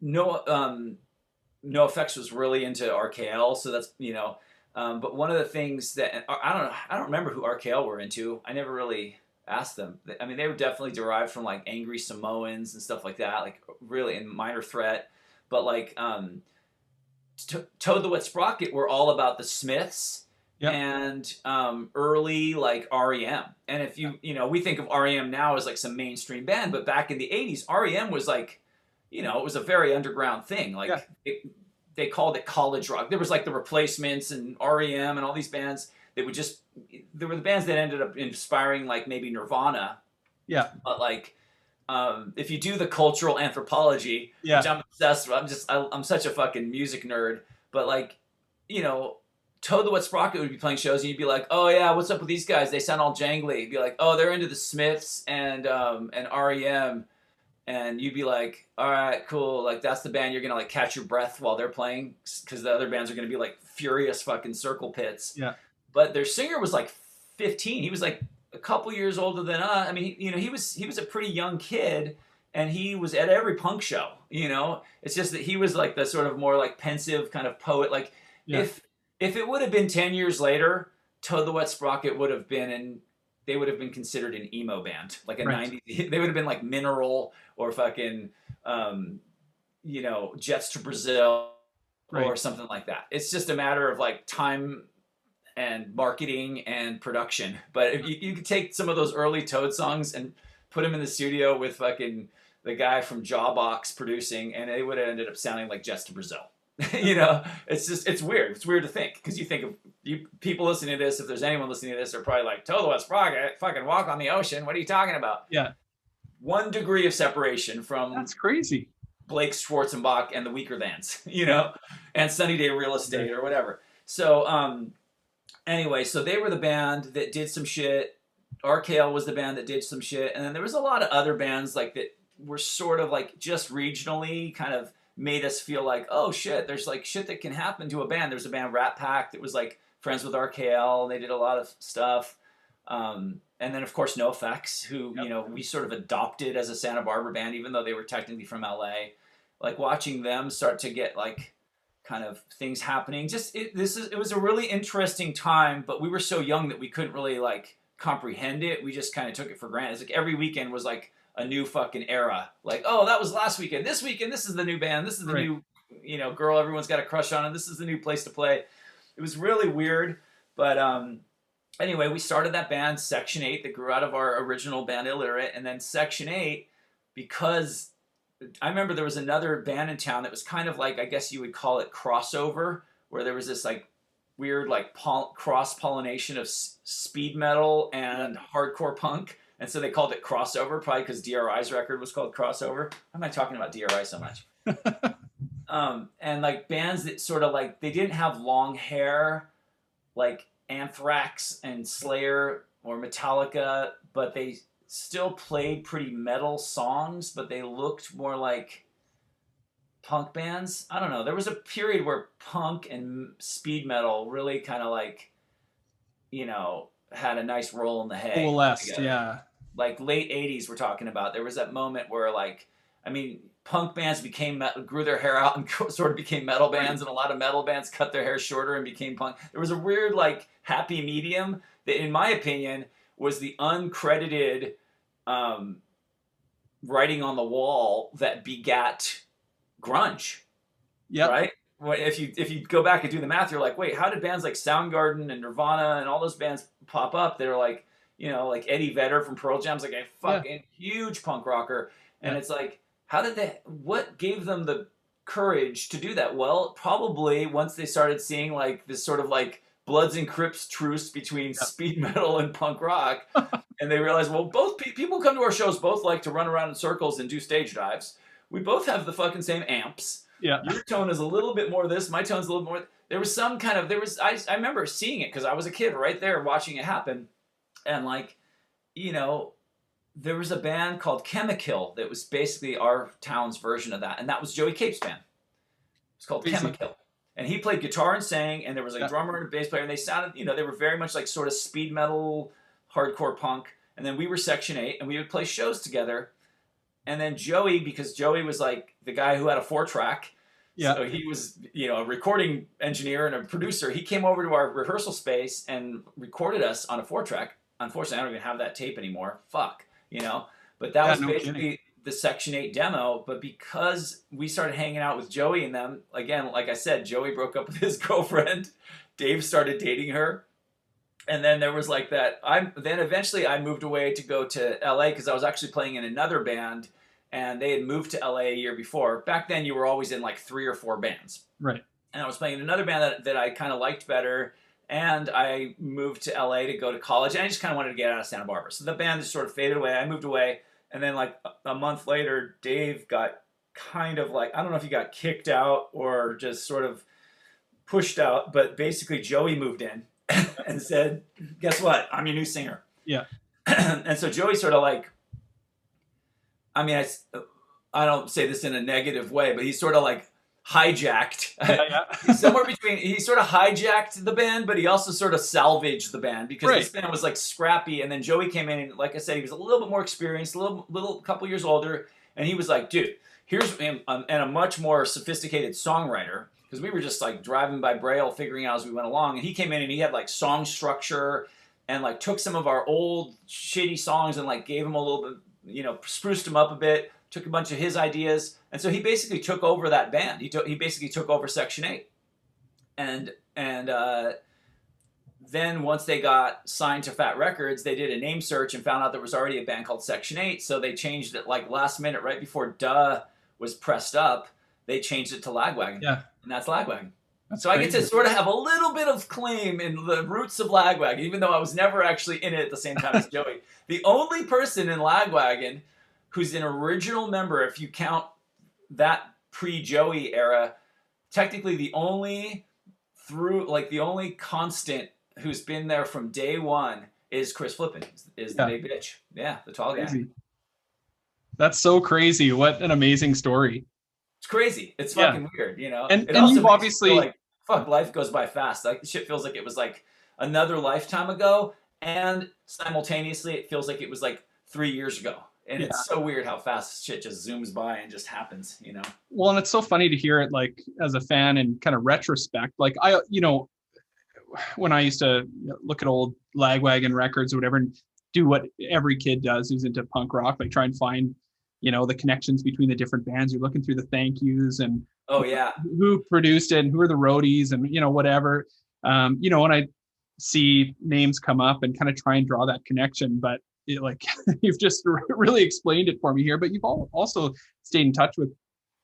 no um, NOFX was really into RKL, so that's you know. Um, but one of the things that I don't know, I don't remember who RKL were into. I never really asked them. I mean, they were definitely derived from like Angry Samoans and stuff like that, like really in Minor Threat. But like um, To- Toad the Wet Sprocket were all about the Smiths Yep. and um, early like REM. And if you you know, we think of REM now as like some mainstream band, but back in the '80s, REM was like, you know, it was a very underground thing. Like Yeah. it, they called it college rock. There was like the Replacements and REM and all these bands that would just. There were the bands that ended up inspiring like maybe Nirvana. Yeah. But like, um, if you do the cultural anthropology, Yeah. which I'm obsessed with. I'm just I, I'm such a fucking music nerd. But like, you know, Toad the Wet Sprocket would be playing shows, and you'd be like, "Oh yeah, what's up with these guys? They sound all jangly." You'd be like, "Oh, they're into the Smiths and um, and REM," and you'd be like, "All right, cool. Like that's the band you're gonna like catch your breath while they're playing, because the other bands are gonna be like furious fucking circle pits." Yeah. But their singer was like 15. He was like a couple years older than us. I mean, you know, he was he was a pretty young kid and he was at every punk show you know it's just that he was like the sort of more like pensive kind of poet like Yeah. if if it would have been 10 years later toad the wet sprocket would have been in they would have been considered an emo band like a Right. 90s [laughs] they would have been like mineral or fucking um you know jets to brazil or something like that it's just a matter of like time and marketing and production but if you, you could take some of those early toad songs and put them in the studio with fucking the guy from Jawbox producing, and it would have ended up sounding like Jets to Brazil. [laughs] you know, it's just it's weird. It's weird to think because you think of you people listening to this. If there's anyone listening to this, they're probably like, "Toad the Wet Sprocket, fucking walk on the ocean." What are you talking about? Yeah. one degree of separation from That's crazy. Blake Schwarzenbach and the Weakerthans, [laughs] you know, and Sunny Day Real Estate or whatever. So, um, anyway, so they were the band that did some shit. RKL was the band that did some shit, and then there was a lot of other bands like that were sort of like just regionally kind of made us feel like, oh shit, there's like shit that can happen to a band. There's a band Rat Pack that was like friends with RKL, and they did a lot of stuff. Um, and then of course NOFX, who Yep. you know we sort of adopted as a Santa Barbara band, even though they were technically from LA. Like watching them start to get like kind of things happening. Just it, this is it was a really interesting time, but we were so young that we couldn't really like comprehend it. We just kind of took it for granted. It's like every weekend was like a new fucking era. Like oh that was last weekend. This weekend this is the new band. This is the Right. new you know girl everyone's got a crush on, and this is the new place to play. It was really weird, but um anyway, we started that band, Section 8, that grew out of our original band, Illiterate. And then Section 8, because I remember there was another band in town that was kind of like, I guess you would call it crossover, where there was this like weird, like pol- cross pollination of s- speed metal and hardcore punk. And so they called it crossover, probably because DRI's record was called Crossover. Why am I talking about DRI so much? [laughs] um, and like bands that sort of like they didn't have long hair, like Anthrax and Slayer or Metallica, but they still played pretty metal songs, but they looked more like punk bands. I don't know. There was a period where punk and speed metal really kind of like, you know, had a nice roll in the hay. Coalesced, yeah. Like late 80s we're talking about there was that moment where like i mean punk bands became met- grew their hair out and [laughs] sort of became metal bands and a lot of metal bands cut their hair shorter and became punk there was a weird like happy medium that in my opinion was the uncredited um, writing on the wall that begat grunge yeah right? If you if you go back and do the math, you're like, wait, how did bands like Soundgarden and Nirvana and all those bands pop up? They're like, you know, like Eddie Vedder from Pearl Jam's like a fucking huge punk rocker, and Yeah. it's like, how did they? What gave them the courage to do that? Well, probably once they started seeing like this sort of like Bloods and Crips truce between speed [laughs] metal and punk rock, [laughs] and they realized, well, both pe- people come to our shows both like to run around in circles and do stage dives. We both have the fucking same amps Yeah. your tone is a little bit more this my tone's a little more there was some kind of there was i, I remember seeing it because i was a kid right there watching it happen and like you know there was a band called chemical that was basically our town's version of that and that was joey cape's band it's called Crazy. chemical and he played guitar and sang and there was a Yeah. drummer and a bass player and they sounded you know they were very much like sort of speed metal hardcore punk and then we were section 8 and we would play shows together and then joey because joey was like the guy who had a four track Yeah. so he was, you know, a recording engineer and a producer. He came over to our rehearsal space and recorded us on a four track. Unfortunately, I don't even have that tape anymore. Fuck, you know. But that Yeah, was no basically kidding. the Section Eight demo. But because we started hanging out with Joey and them again, like I said, Joey broke up [laughs] with his girlfriend. Dave started dating her. And then there was like that. I then eventually I moved away to go to LA because I was actually playing in another band and they had moved to LA a year before. Back then, you were always in like three or four bands. Right. And I was playing in another band that, that I kind of liked better. And I moved to LA to go to college. And I just kind of wanted to get out of Santa Barbara. So the band just sort of faded away. I moved away. And then, like a- month later, Dave got kind of like, I don't know if he got kicked out or just sort of pushed out. But basically, Joey moved in [laughs] and said, Guess what? I'm your new singer. Yeah. [clears throat] and so Joey sort of like, I mean, I, I don't say this in a negative way, but he sort of like hijacked. [laughs] Yeah, yeah. [laughs] Somewhere between. He sort of hijacked the band, but he also sort of salvaged the band because this band was like scrappy. And then Joey came in, and like I said, he was a little bit more experienced, a little, little couple years older, and he was like, "Dude, here's um, and a much more sophisticated songwriter." Because we were just like driving by Braille, figuring out as we went along, and he came in and he had like song structure, and like took some of our old shitty songs and like gave them a little bit, you know, spruced them up a bit, took a bunch of his ideas, and so he basically took over that band. He took he basically took over Section Eight, and and uh, then once they got signed to Fat Wreck Chords, they did a name search and found out there was already a band called Section Eight. So they changed it like last minute, right before Duh was pressed up. They changed it to Lagwagon, Yeah. and that's Lagwagon. That's So I get to sort of have a little bit of claim in the roots of Lagwagon, even though I was never actually in it at the same time as [laughs] Joey. The only person in Lagwagon who's an original member, if you count that pre Joey era, technically the only through like the only constant who's been there from day one is Chris Flippin, is the Yeah. big bitch. Yeah, the tall guy. That's so crazy. What an amazing story. It's crazy. It's Yeah. fucking weird, you know. And- It and you've obviously- like fuck. Life goes by fast. Like shit feels like it was like another lifetime ago, and simultaneously it feels like it was like three years ago. And it's so weird how fast shit just zooms by and just happens, you know. Well, and it's so funny to hear it like as a fan and kind of retrospect. Like I, you know, when I used to look at old Lagwagon records or whatever and do what every kid does who's into punk rock, like try and find, you know, the connections between the different bands. You're looking through the thank yous and Oh yeah, who produced it and who are the roadies and you know whatever um you know when i see names come up and kind of try and draw that connection but like [laughs] you've just really explained it for me here but you've all also stayed in touch with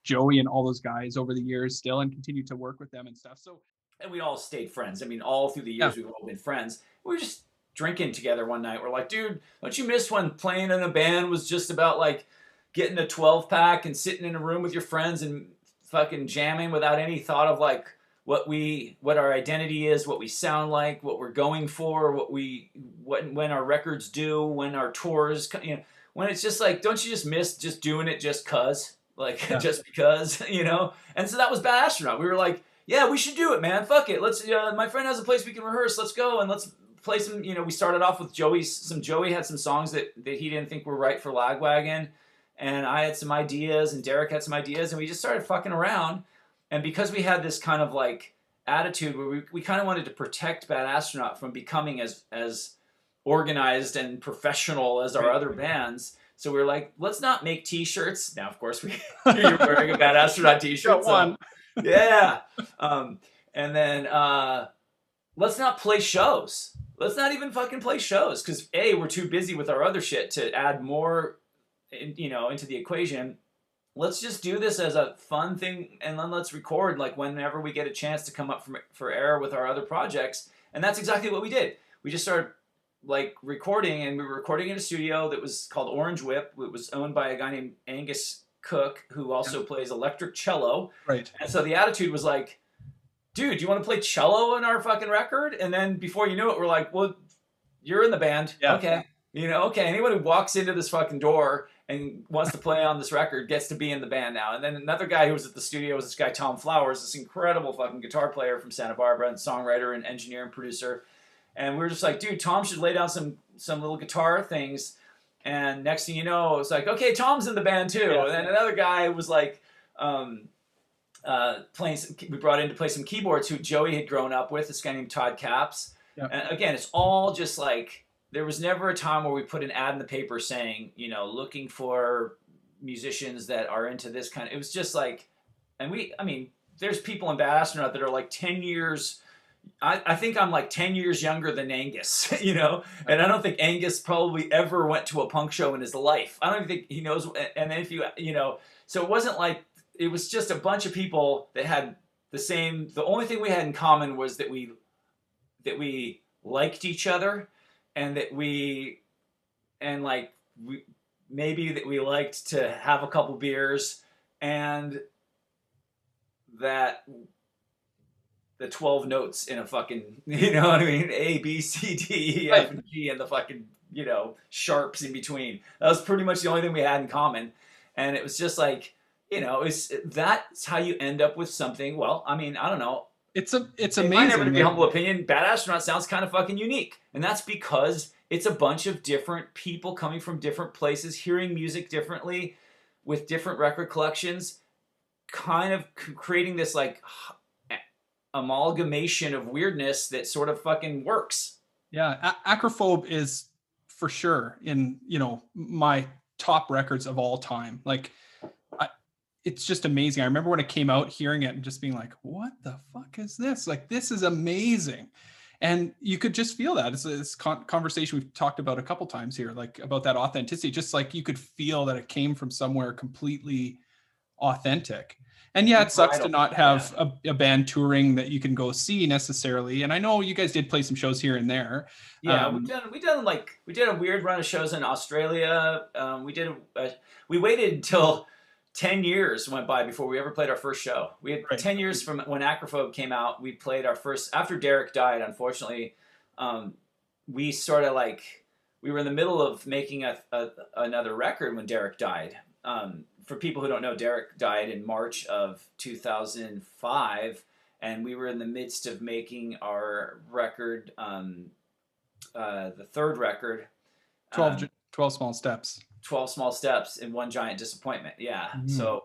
joey and all those guys over the years still and continue to work with them and stuff so and we all stayed friends. I mean, all through the years we've all been friends. We were just drinking together one night. We're like, dude, don't you miss when playing in a band was just about like getting a 12 pack and sitting in a room with your friends and fucking jamming without any thought of like what we what our identity is, what we sound like, what we're going for, what we what when our records do, when our tours, you know, when it's just like, don't you just miss just doing it just cause, like Yeah. [laughs] just because, [laughs] you know? And so that was Bad Astronaut. We were like, yeah, we should do it, man. Fuck it. Let's. Uh, my friend has a place we can rehearse. Let's go and let's play some. You know, we started off with Joey's. Some Joey had some songs that that he didn't think were right for Lagwagon, and I had some ideas, and Derrick had some ideas, and we just started fucking around. And because we had this kind of like attitude where we, we kind of wanted to protect Bad Astronaut from becoming as as organized and professional as our other bands. So we are like, let's not make T-shirts. Now, of course, we [laughs] [laughs] you're wearing a Bad Astronaut T-shirt. so- one yeah. Um, and then uh, let's not play shows. Let's not even fucking play shows because a we're too busy with our other shit to add more, in, you know, into the equation. Let's just do this as a fun thing, and then let's record like whenever we get a chance to come up for, for air with our other projects. And that's exactly what we did. We just started like recording, and we were recording in a studio that was called Orange Whip. It was owned by a guy named Angus Cooke, who also plays electric cello. right And so the attitude was like, dude, you want to play cello on our fucking record? And then before you knew it, we're like, well, you're in the band. Yeah. Okay. You know, okay. Anyone who walks into this fucking door and wants to play on this record gets to be in the band now. And then another guy who was at the studio was this guy, Tom Flowers, this incredible fucking guitar player from Santa Barbara and songwriter and engineer and producer. And we were just like, dude, Tom should lay down some some little guitar things. And next thing you know, it's like, okay, Tom's in the band too. Yeah. And then another guy was like, um, uh, playing. Some, we brought in to play some keyboards who Joey had grown up with. This guy named Todd Capps. Yeah. And again, it's all just like there was never a time where we put an ad in the paper saying, you know, looking for musicians that are into this kind of. It was just like, and we. I mean, there's people in Bad Astronaut that are like ten years. I, I think I'm like 10 years younger than Angus, [laughs] you know? And I don't think Angus probably ever went to a punk show in his life. I don't even think he knows. And then if you, you know, so it wasn't like, it was just a bunch of people that had the same, the only thing we had in common was that we, that we liked each other and that we, and like, we, maybe that we liked to have a couple beers and that the 12 notes in a fucking, [laughs] you know what I mean? A, B, C, D, E, F, and G, and the fucking, you know, sharps in between. That was pretty much the only thing we had in common. And it was just like, you know, it's that's how you end up with something. Well, I mean, I don't know. It's a it's In my amazing never to be humble opinion, Bad Astronaut sounds kind of fucking unique. And that's because it's a bunch of different people coming from different places, hearing music differently, with different record collections, kind of creating this like amalgamation of weirdness that sort of fucking works. Yeah, A- Acrophobe is for sure in you know my top records of all time. Like, it's just amazing. I remember when it came out, hearing it and just being like, "What the fuck is this? Like, this is amazing." And you could just feel that. It's this conversation we've talked about a couple times here, like about that authenticity. Just like you could feel that it came from somewhere completely authentic. And yeah, it sucks to not have a, a, band touring that you can go see necessarily. And I know you guys did play some shows here and there. Yeah, um, we did. We did like we did a weird run of shows in Australia. Um, we did. A, we waited until 10 years went by before we ever played our first show. We had right. 10 years from when Acrophobe came out, we played our first, after Derrick died, unfortunately, um, we sort of like, we were in the middle of making a, a another record when Derrick died. Um, for people who don't know, Derrick died in March of 2005, and we were in the midst of making our record, um, uh, the third record. 12, um, 12 small steps. 12 small steps in one giant disappointment. Yeah. Mm-hmm. So,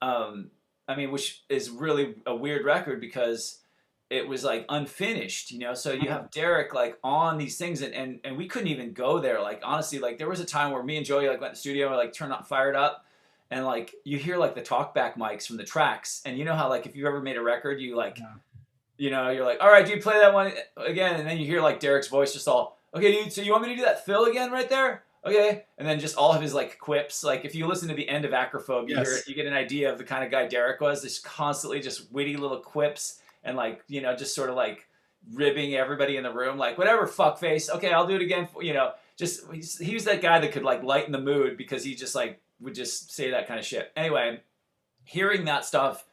um, I mean, which is really a weird record because it was like unfinished, you know? So you have Derrick like on these things and, and, and we couldn't even go there. Like, honestly, like there was a time where me and Joey like went to the studio and like turned on, fired up and like you hear like the talkback mics from the tracks. And you know how like if you've ever made a record, you like, yeah. you know, you're like, all right, dude, play that one again. And then you hear like Derrick's voice just all, okay, dude, so you want me to do that fill again right there? Okay, and then just all of his like quips. Like if you listen to the end of Acrophobe, you, yes. hear, you get an idea of the kind of guy Derrick was. Just constantly just witty little quips and like you know just sort of like ribbing everybody in the room, like whatever fuck face. Okay, I'll do it again. For, you know, just he was that guy that could like lighten the mood because he just like would just say that kind of shit. Anyway, hearing that stuff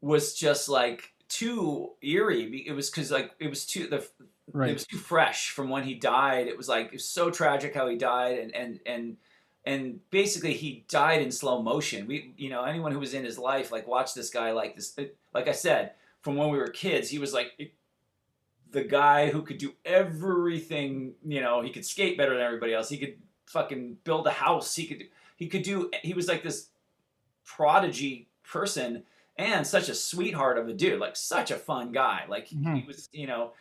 was just like too eerie. It was because like it was too the Right. It was too fresh from when he died. It was like it was so tragic how he died, and and and and basically he died in slow motion. We, you know, anyone who was in his life like watched this guy like this. Like I said, from when we were kids, he was like the guy who could do everything. You know, he could skate better than everybody else. He could fucking build a house. He could he could do. He was like this prodigy person and such a sweetheart of a dude. Like such a fun guy. Like mm-hmm. he was, you know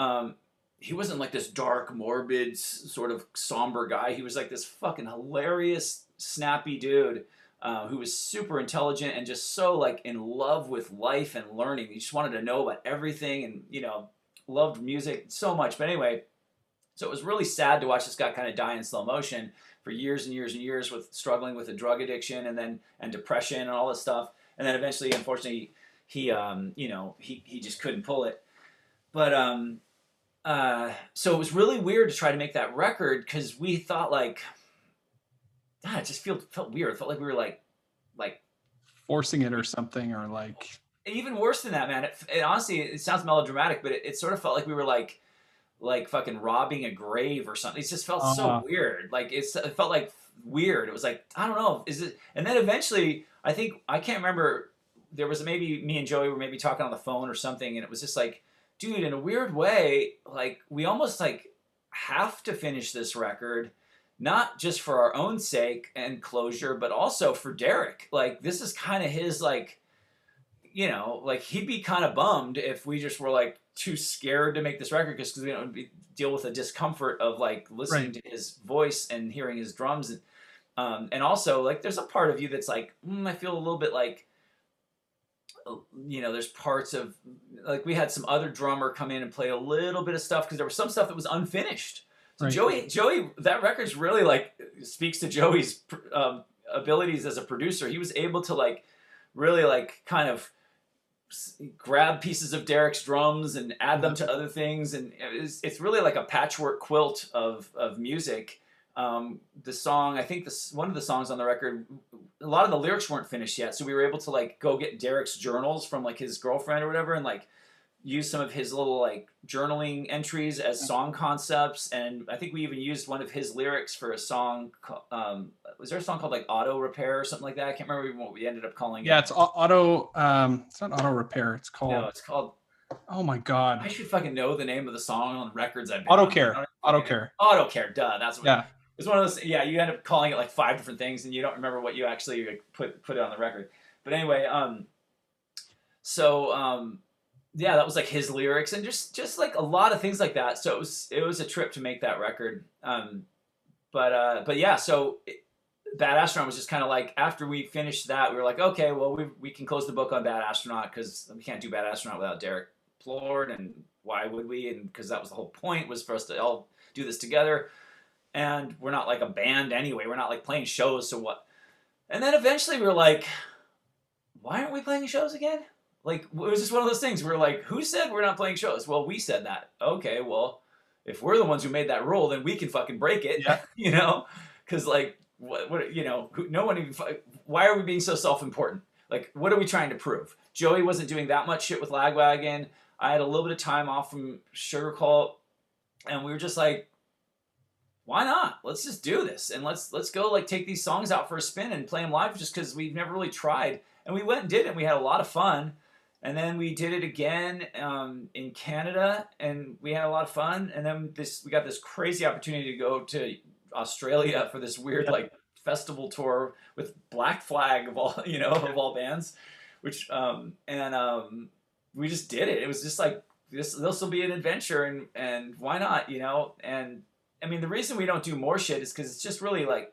um, he wasn't like this dark, morbid, sort of somber guy. He was like this fucking hilarious, snappy dude uh, who was super intelligent and just so like in love with life and learning. He just wanted to know about everything and you know loved music so much. But anyway, so it was really sad to watch this guy kind of die in slow motion for years and years and years with struggling with a drug addiction and then and depression and all this stuff. And then eventually, unfortunately, he um, you know he he just couldn't pull it. But um, uh, so it was really weird to try to make that record because we thought like, God, it just felt felt weird. It felt like we were like, like forcing it or something, or like even worse than that, man. It, it honestly, it sounds melodramatic, but it, it, sort of felt like we were like, like fucking robbing a grave or something. It just felt uh-huh. so weird. Like it felt like weird. It was like I don't know, is it? And then eventually, I think I can't remember. There was maybe me and Joey were maybe talking on the phone or something, and it was just like dude, in a weird way, like we almost like have to finish this record, not just for our own sake and closure, but also for Derrick. Like this is kind of his like, you know, like he'd be kind of bummed if we just were like too scared to make this record because we don't deal with the discomfort of like listening right. to his voice and hearing his drums and um, and also like there's a part of you that's like mm, I feel a little bit like you know, there's parts of like we had some other drummer come in and play a little bit of stuff because there was some stuff that was unfinished. So right. Joey, Joey, that record's really like speaks to Joey's um, abilities as a producer. He was able to like really like kind of grab pieces of Derrick's drums and add them to other things, and it's, it's really like a patchwork quilt of of music. Um, the song, I think this one of the songs on the record a lot of the lyrics weren't finished yet, so we were able to like go get Derrick's journals from like his girlfriend or whatever, and like use some of his little like journaling entries as song concepts. And I think we even used one of his lyrics for a song. Um, was there a song called like Auto Repair or something like that? I can't remember even what we ended up calling yeah, it. Yeah, it's auto. Um, it's not auto repair. It's called. No, it's called. Oh my god! I should fucking know the name of the song on the records I've been. Auto care. Auto care. Auto care. Duh. That's what. Yeah. It's one of those. Yeah, you end up calling it like five different things, and you don't remember what you actually like, put put it on the record. But anyway, um, so um, yeah, that was like his lyrics, and just just like a lot of things like that. So it was it was a trip to make that record. Um, but uh, but yeah, so. Bad Astronaut was just kind of like after we finished that, we were like, okay, well, we, we can close the book on Bad Astronaut because we can't do Bad Astronaut without Derrick Plourde, and why would we? And because that was the whole point was for us to all do this together and we're not like a band anyway. We're not like playing shows, so what? And then eventually we were like, why aren't we playing shows again? Like it was just one of those things. We are like, who said we're not playing shows? Well, we said that. Okay, well, if we're the ones who made that rule, then we can fucking break it. Yeah. [laughs] you know, because like what, what you know, no one even. Why are we being so self-important? Like, what are we trying to prove? Joey wasn't doing that much shit with Lagwagon. I had a little bit of time off from Sugarcult, and we were just like, why not? Let's just do this and let's let's go like take these songs out for a spin and play them live just because we've never really tried. And we went and did it. and We had a lot of fun. And then we did it again um, in Canada, and we had a lot of fun. And then this, we got this crazy opportunity to go to Australia for this weird Yep. like festival tour with Black Flag of all [laughs] you know of all bands, which um, and um, we just did it. It was just like this. This will be an adventure, and and why not? You know. And I mean, the reason we don't do more shit is because it's just really like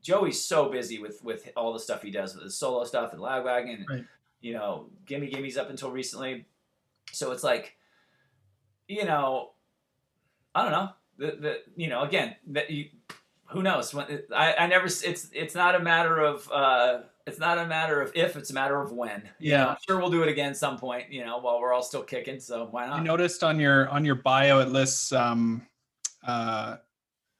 Joey's so busy with with all the stuff he does with his solo stuff and Lagwagon, and Right. you know, Gimme Gimme's up until recently. So it's like, you know, I don't know. The the you know again that you who knows when I I never it's it's not a matter of uh it's not a matter of if it's a matter of when you Yeah. know, I'm sure we'll do it again some point you know while we're all still kicking so why not I noticed on your on your bio it lists um, uh,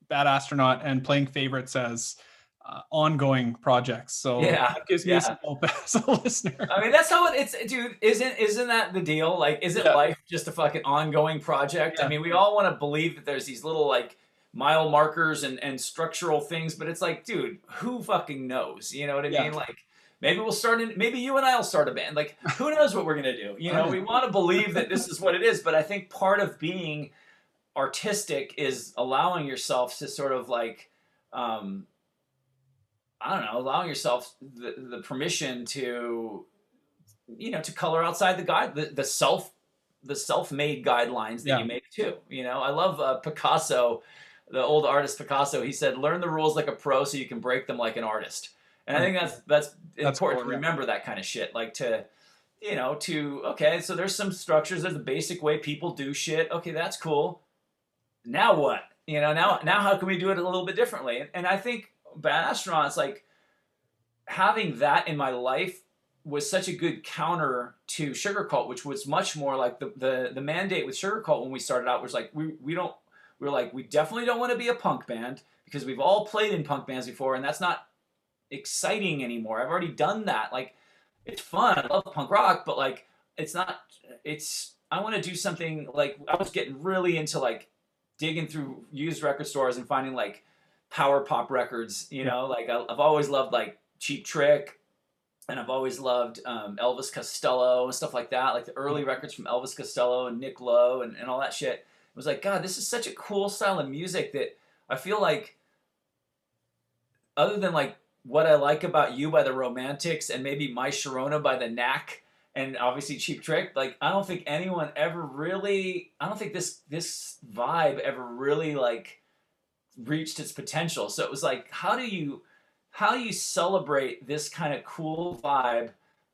Bad Astronaut and playing favorites as uh, ongoing projects. So Yeah, that gives me some hope [laughs] as a listener. I mean that's how it, it's dude isn't isn't that the deal like isn't Yeah. life just a fucking ongoing project I mean we all want to believe that there's these little like mile markers and and structural things but it's like dude who fucking knows you know what I Yeah. mean like maybe we'll start in maybe you and I'll start a band like who knows what we're gonna do you know [laughs] we want to believe that this is what it is but I think part of being artistic is allowing yourself to sort of like um I don't know, allowing yourself the, the permission to, you know, to color outside the guide, the, the self, the self-made guidelines that Yeah. you make too. You know, I love uh, Picasso, the old artist Picasso. He said, "Learn the rules like a pro, so you can break them like an artist." And I think that's that's, That's important cool, to yeah. remember that kind of shit. Like to, you know, to okay, so there's some structures. There's the basic way people do shit. Okay, that's cool. Now what? You know, now now how can we do it a little bit differently? And, and I think Bad Astronauts like having that in my life was such a good counter to Sugarcult, which was much more like the the, the mandate with Sugarcult when we started out was like we we don't we are like we definitely don't want to be a punk band because we've all played in punk bands before and that's not exciting anymore. I've already done that. Like it's fun. I love punk rock, but like it's not it's I want to do something like I was getting really into like digging through used record stores and finding like power pop records, you know, like I, I've always loved like Cheap Trick and I've always loved um, Elvis Costello and stuff like that, like the early records from Elvis Costello and Nick Lowe and, and all that shit. It was like, God, this is such a cool style of music that I feel like, other than like what I like about you by the Romantics and maybe My Sharona by the Knack and obviously Cheap Trick, like I don't think anyone ever really, I don't think this this vibe ever really like reached its potential. So it was like, how do you how do you celebrate this kind of cool vibe,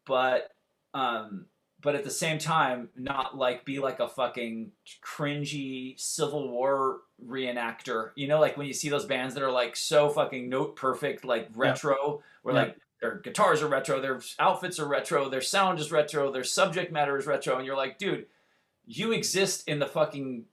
but um, but at the same time not like be like a fucking cringy Civil War reenactor. You know, like when you see those bands that are like so fucking note perfect, like retro, where Yeah. like their guitars are retro, their outfits are retro, their sound is retro, their subject matter is retro, and you're like, dude, you exist in the fucking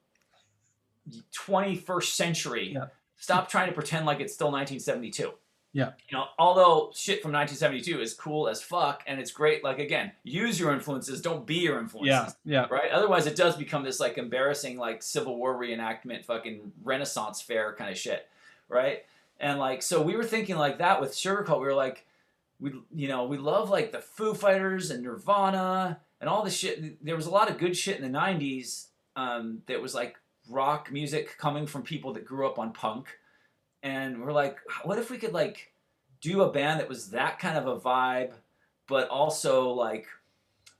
21st century. Yeah. Stop trying to pretend like it's still 1972. Yeah. You know, although shit from 1972 is cool as fuck and it's great, like again, use your influences, don't be your influences. Yeah, yeah, Right? Otherwise it does become this like embarrassing like Civil War reenactment fucking Renaissance fair kind of shit. Right? And like so we were thinking like that with Sugarcult. We were like, we you know, we love like the Foo Fighters and Nirvana and all the shit. There was a lot of good shit in the 90s um, that was like rock music coming from people that grew up on punk. And we're like, what if we could like do a band that was that kind of a vibe, but also like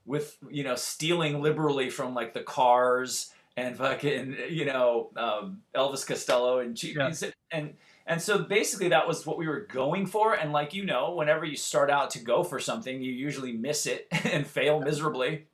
with you know stealing liberally from like the Cars and fucking you know um, Elvis Costello and Cheap Yeah. and and so basically that was what we were going for. And like you know, whenever you start out to go for something, you usually miss it [laughs] and fail miserably.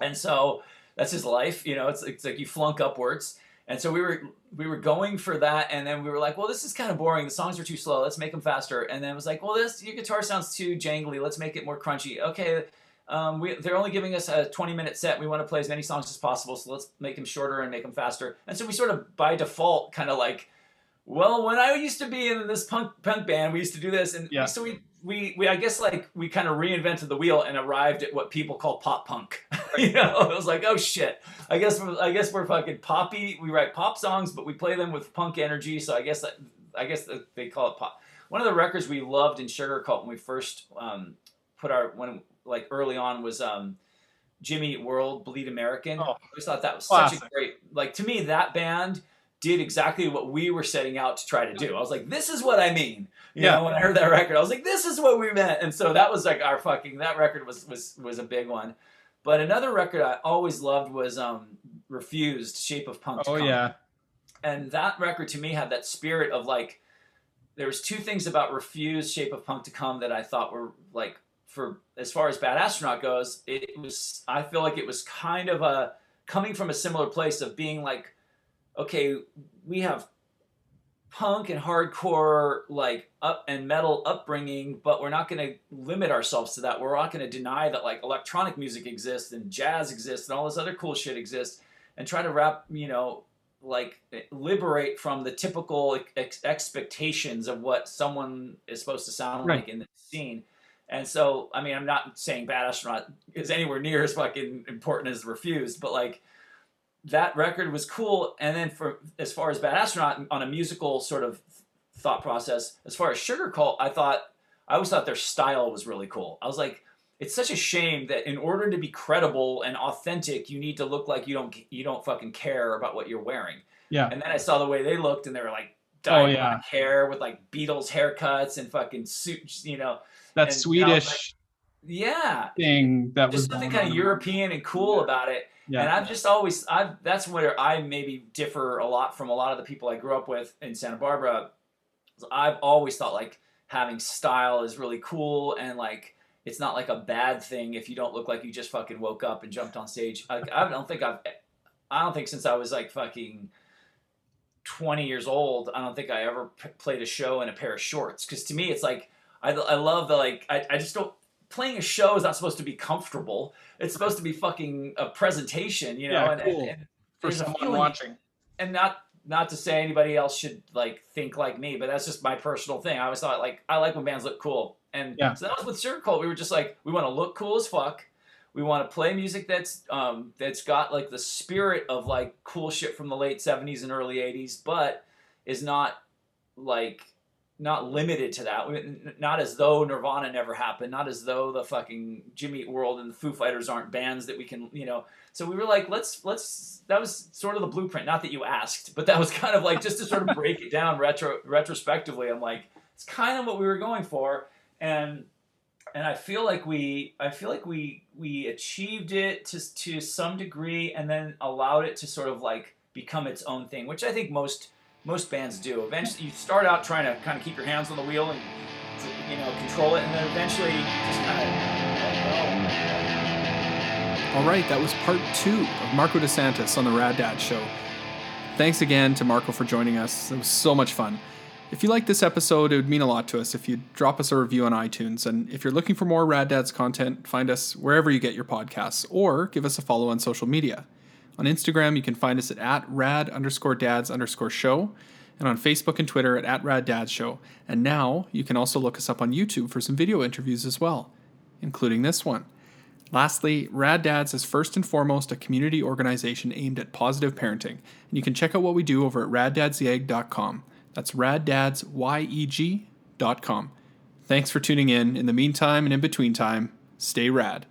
And so that's his life. You know, it's it's like you flunk upwards. And so we were we were going for that, and then we were like, well, this is kind of boring. The songs are too slow. Let's make them faster. And then it was like, well, this your guitar sounds too jangly. Let's make it more crunchy. Okay. Um, we, they're only giving us a 20 minute set. We want to play as many songs as possible, so let's make them shorter and make them faster. And so we sort of by default kind of like, well, when I used to be in this punk punk band, we used to do this, and Yeah. so we we we I guess like we kind of reinvented the wheel and arrived at what people call pop punk. [laughs] you know, it was like, oh shit. I guess we're, I guess we're fucking poppy. We write pop songs, but we play them with punk energy. So I guess that I guess they call it pop. One of the records we loved in Sugarcult when we first um, put our when like early on was um, Jimmy World Bleed American. Oh, I always thought that was such a great like to me that band did exactly what we were setting out to try to do. I was like, this is what I mean. You Yeah. know, when I heard that record, I was like, this is what we meant. And so that was like our fucking that record was was was a big one. But another record I always loved was um Refused, Shape of Punk. to Oh Come yeah. and that record to me had that spirit of like there was two things about refused shape of punk to come that i thought were like for as far as bad astronaut goes it was i feel like it was kind of a coming from a similar place of being like okay we have punk and hardcore like up and metal upbringing but we're not going to limit ourselves to that we're not going to deny that like electronic music exists and jazz exists and all this other cool shit exists and try to wrap you know like liberate from the typical ex- expectations of what someone is supposed to sound Right. like in the scene. And so, I mean, I'm not saying Bad Astronaut is anywhere near as fucking important as Refused, but like that record was cool. And then for as far as Bad Astronaut on a musical sort of thought process, as far as Sugarcult, I thought I always thought their style was really cool. I was like, it's such a shame that in order to be credible and authentic, you need to look like you don't you don't fucking care about what you're wearing. Yeah. And then I saw the way they looked, and they were like Oh, yeah. hair with like Beatles haircuts and fucking suits, you know. That And was Swedish Yeah, thing that was just something kind of. European and cool about it. Yeah. And I've just always, I've that's where I maybe differ a lot from a lot of the people I grew up with in Santa Barbara. I've always thought like having style is really cool and like it's not like a bad thing if you don't look like you just fucking woke up and jumped on stage. Like I don't think I've, I don't think since I was like fucking. 20 years old, I don't think I ever p- played a show in a pair of shorts. Because to me, it's like, I, I love the, like, I, I just don't, playing a show is not supposed to be comfortable. It's supposed to be fucking a presentation, you know. Yeah, and, cool. and, and for someone feeling- watching. and not not to say anybody else should like think like me, but that's just my personal thing. I always thought like I like when bands look cool, and Yeah. so that was with Sugarcult. We were just like we want to look cool as fuck. We want to play music that's um, that's got like the spirit of like cool shit from the late '70s and early '80s, but is not like not limited to that. Not as though Nirvana never happened. Not as though the fucking Jimmy Eat World and the Foo Fighters aren't bands that we can, you know. So we were like, let's let's. That was sort of the blueprint. Not that you asked, but that was kind of like just to sort of break it down retro retrospectively. I'm like, it's kind of what we were going for, and and I feel like we I feel like we we achieved it to to some degree, and then allowed it to sort of like become its own thing, which I think most most bands do. Eventually, you start out trying to kind of keep your hands on the wheel and you know control it, and then eventually just kind of. Oh. All right, that was part two of Marko DeSantis on the Rad Dad Show. Thanks again to Marko for joining us. It was so much fun. If you like this episode, it would mean a lot to us if you'd drop us a review on iTunes. And if you're looking for more Rad Dads content, find us wherever you get your podcasts or give us a follow on social media. On Instagram, you can find us at, at rad underscore dads underscore show, and on Facebook and Twitter at, at rad dads show. And now you can also look us up on YouTube for some video interviews as well, including this one. Lastly, Rad Dads is first and foremost a community organization aimed at positive parenting, and you can check out what we do over at raddadsYeg.com. That's raddadsYeg.com. Thanks for tuning in. In the meantime and in between time, stay rad.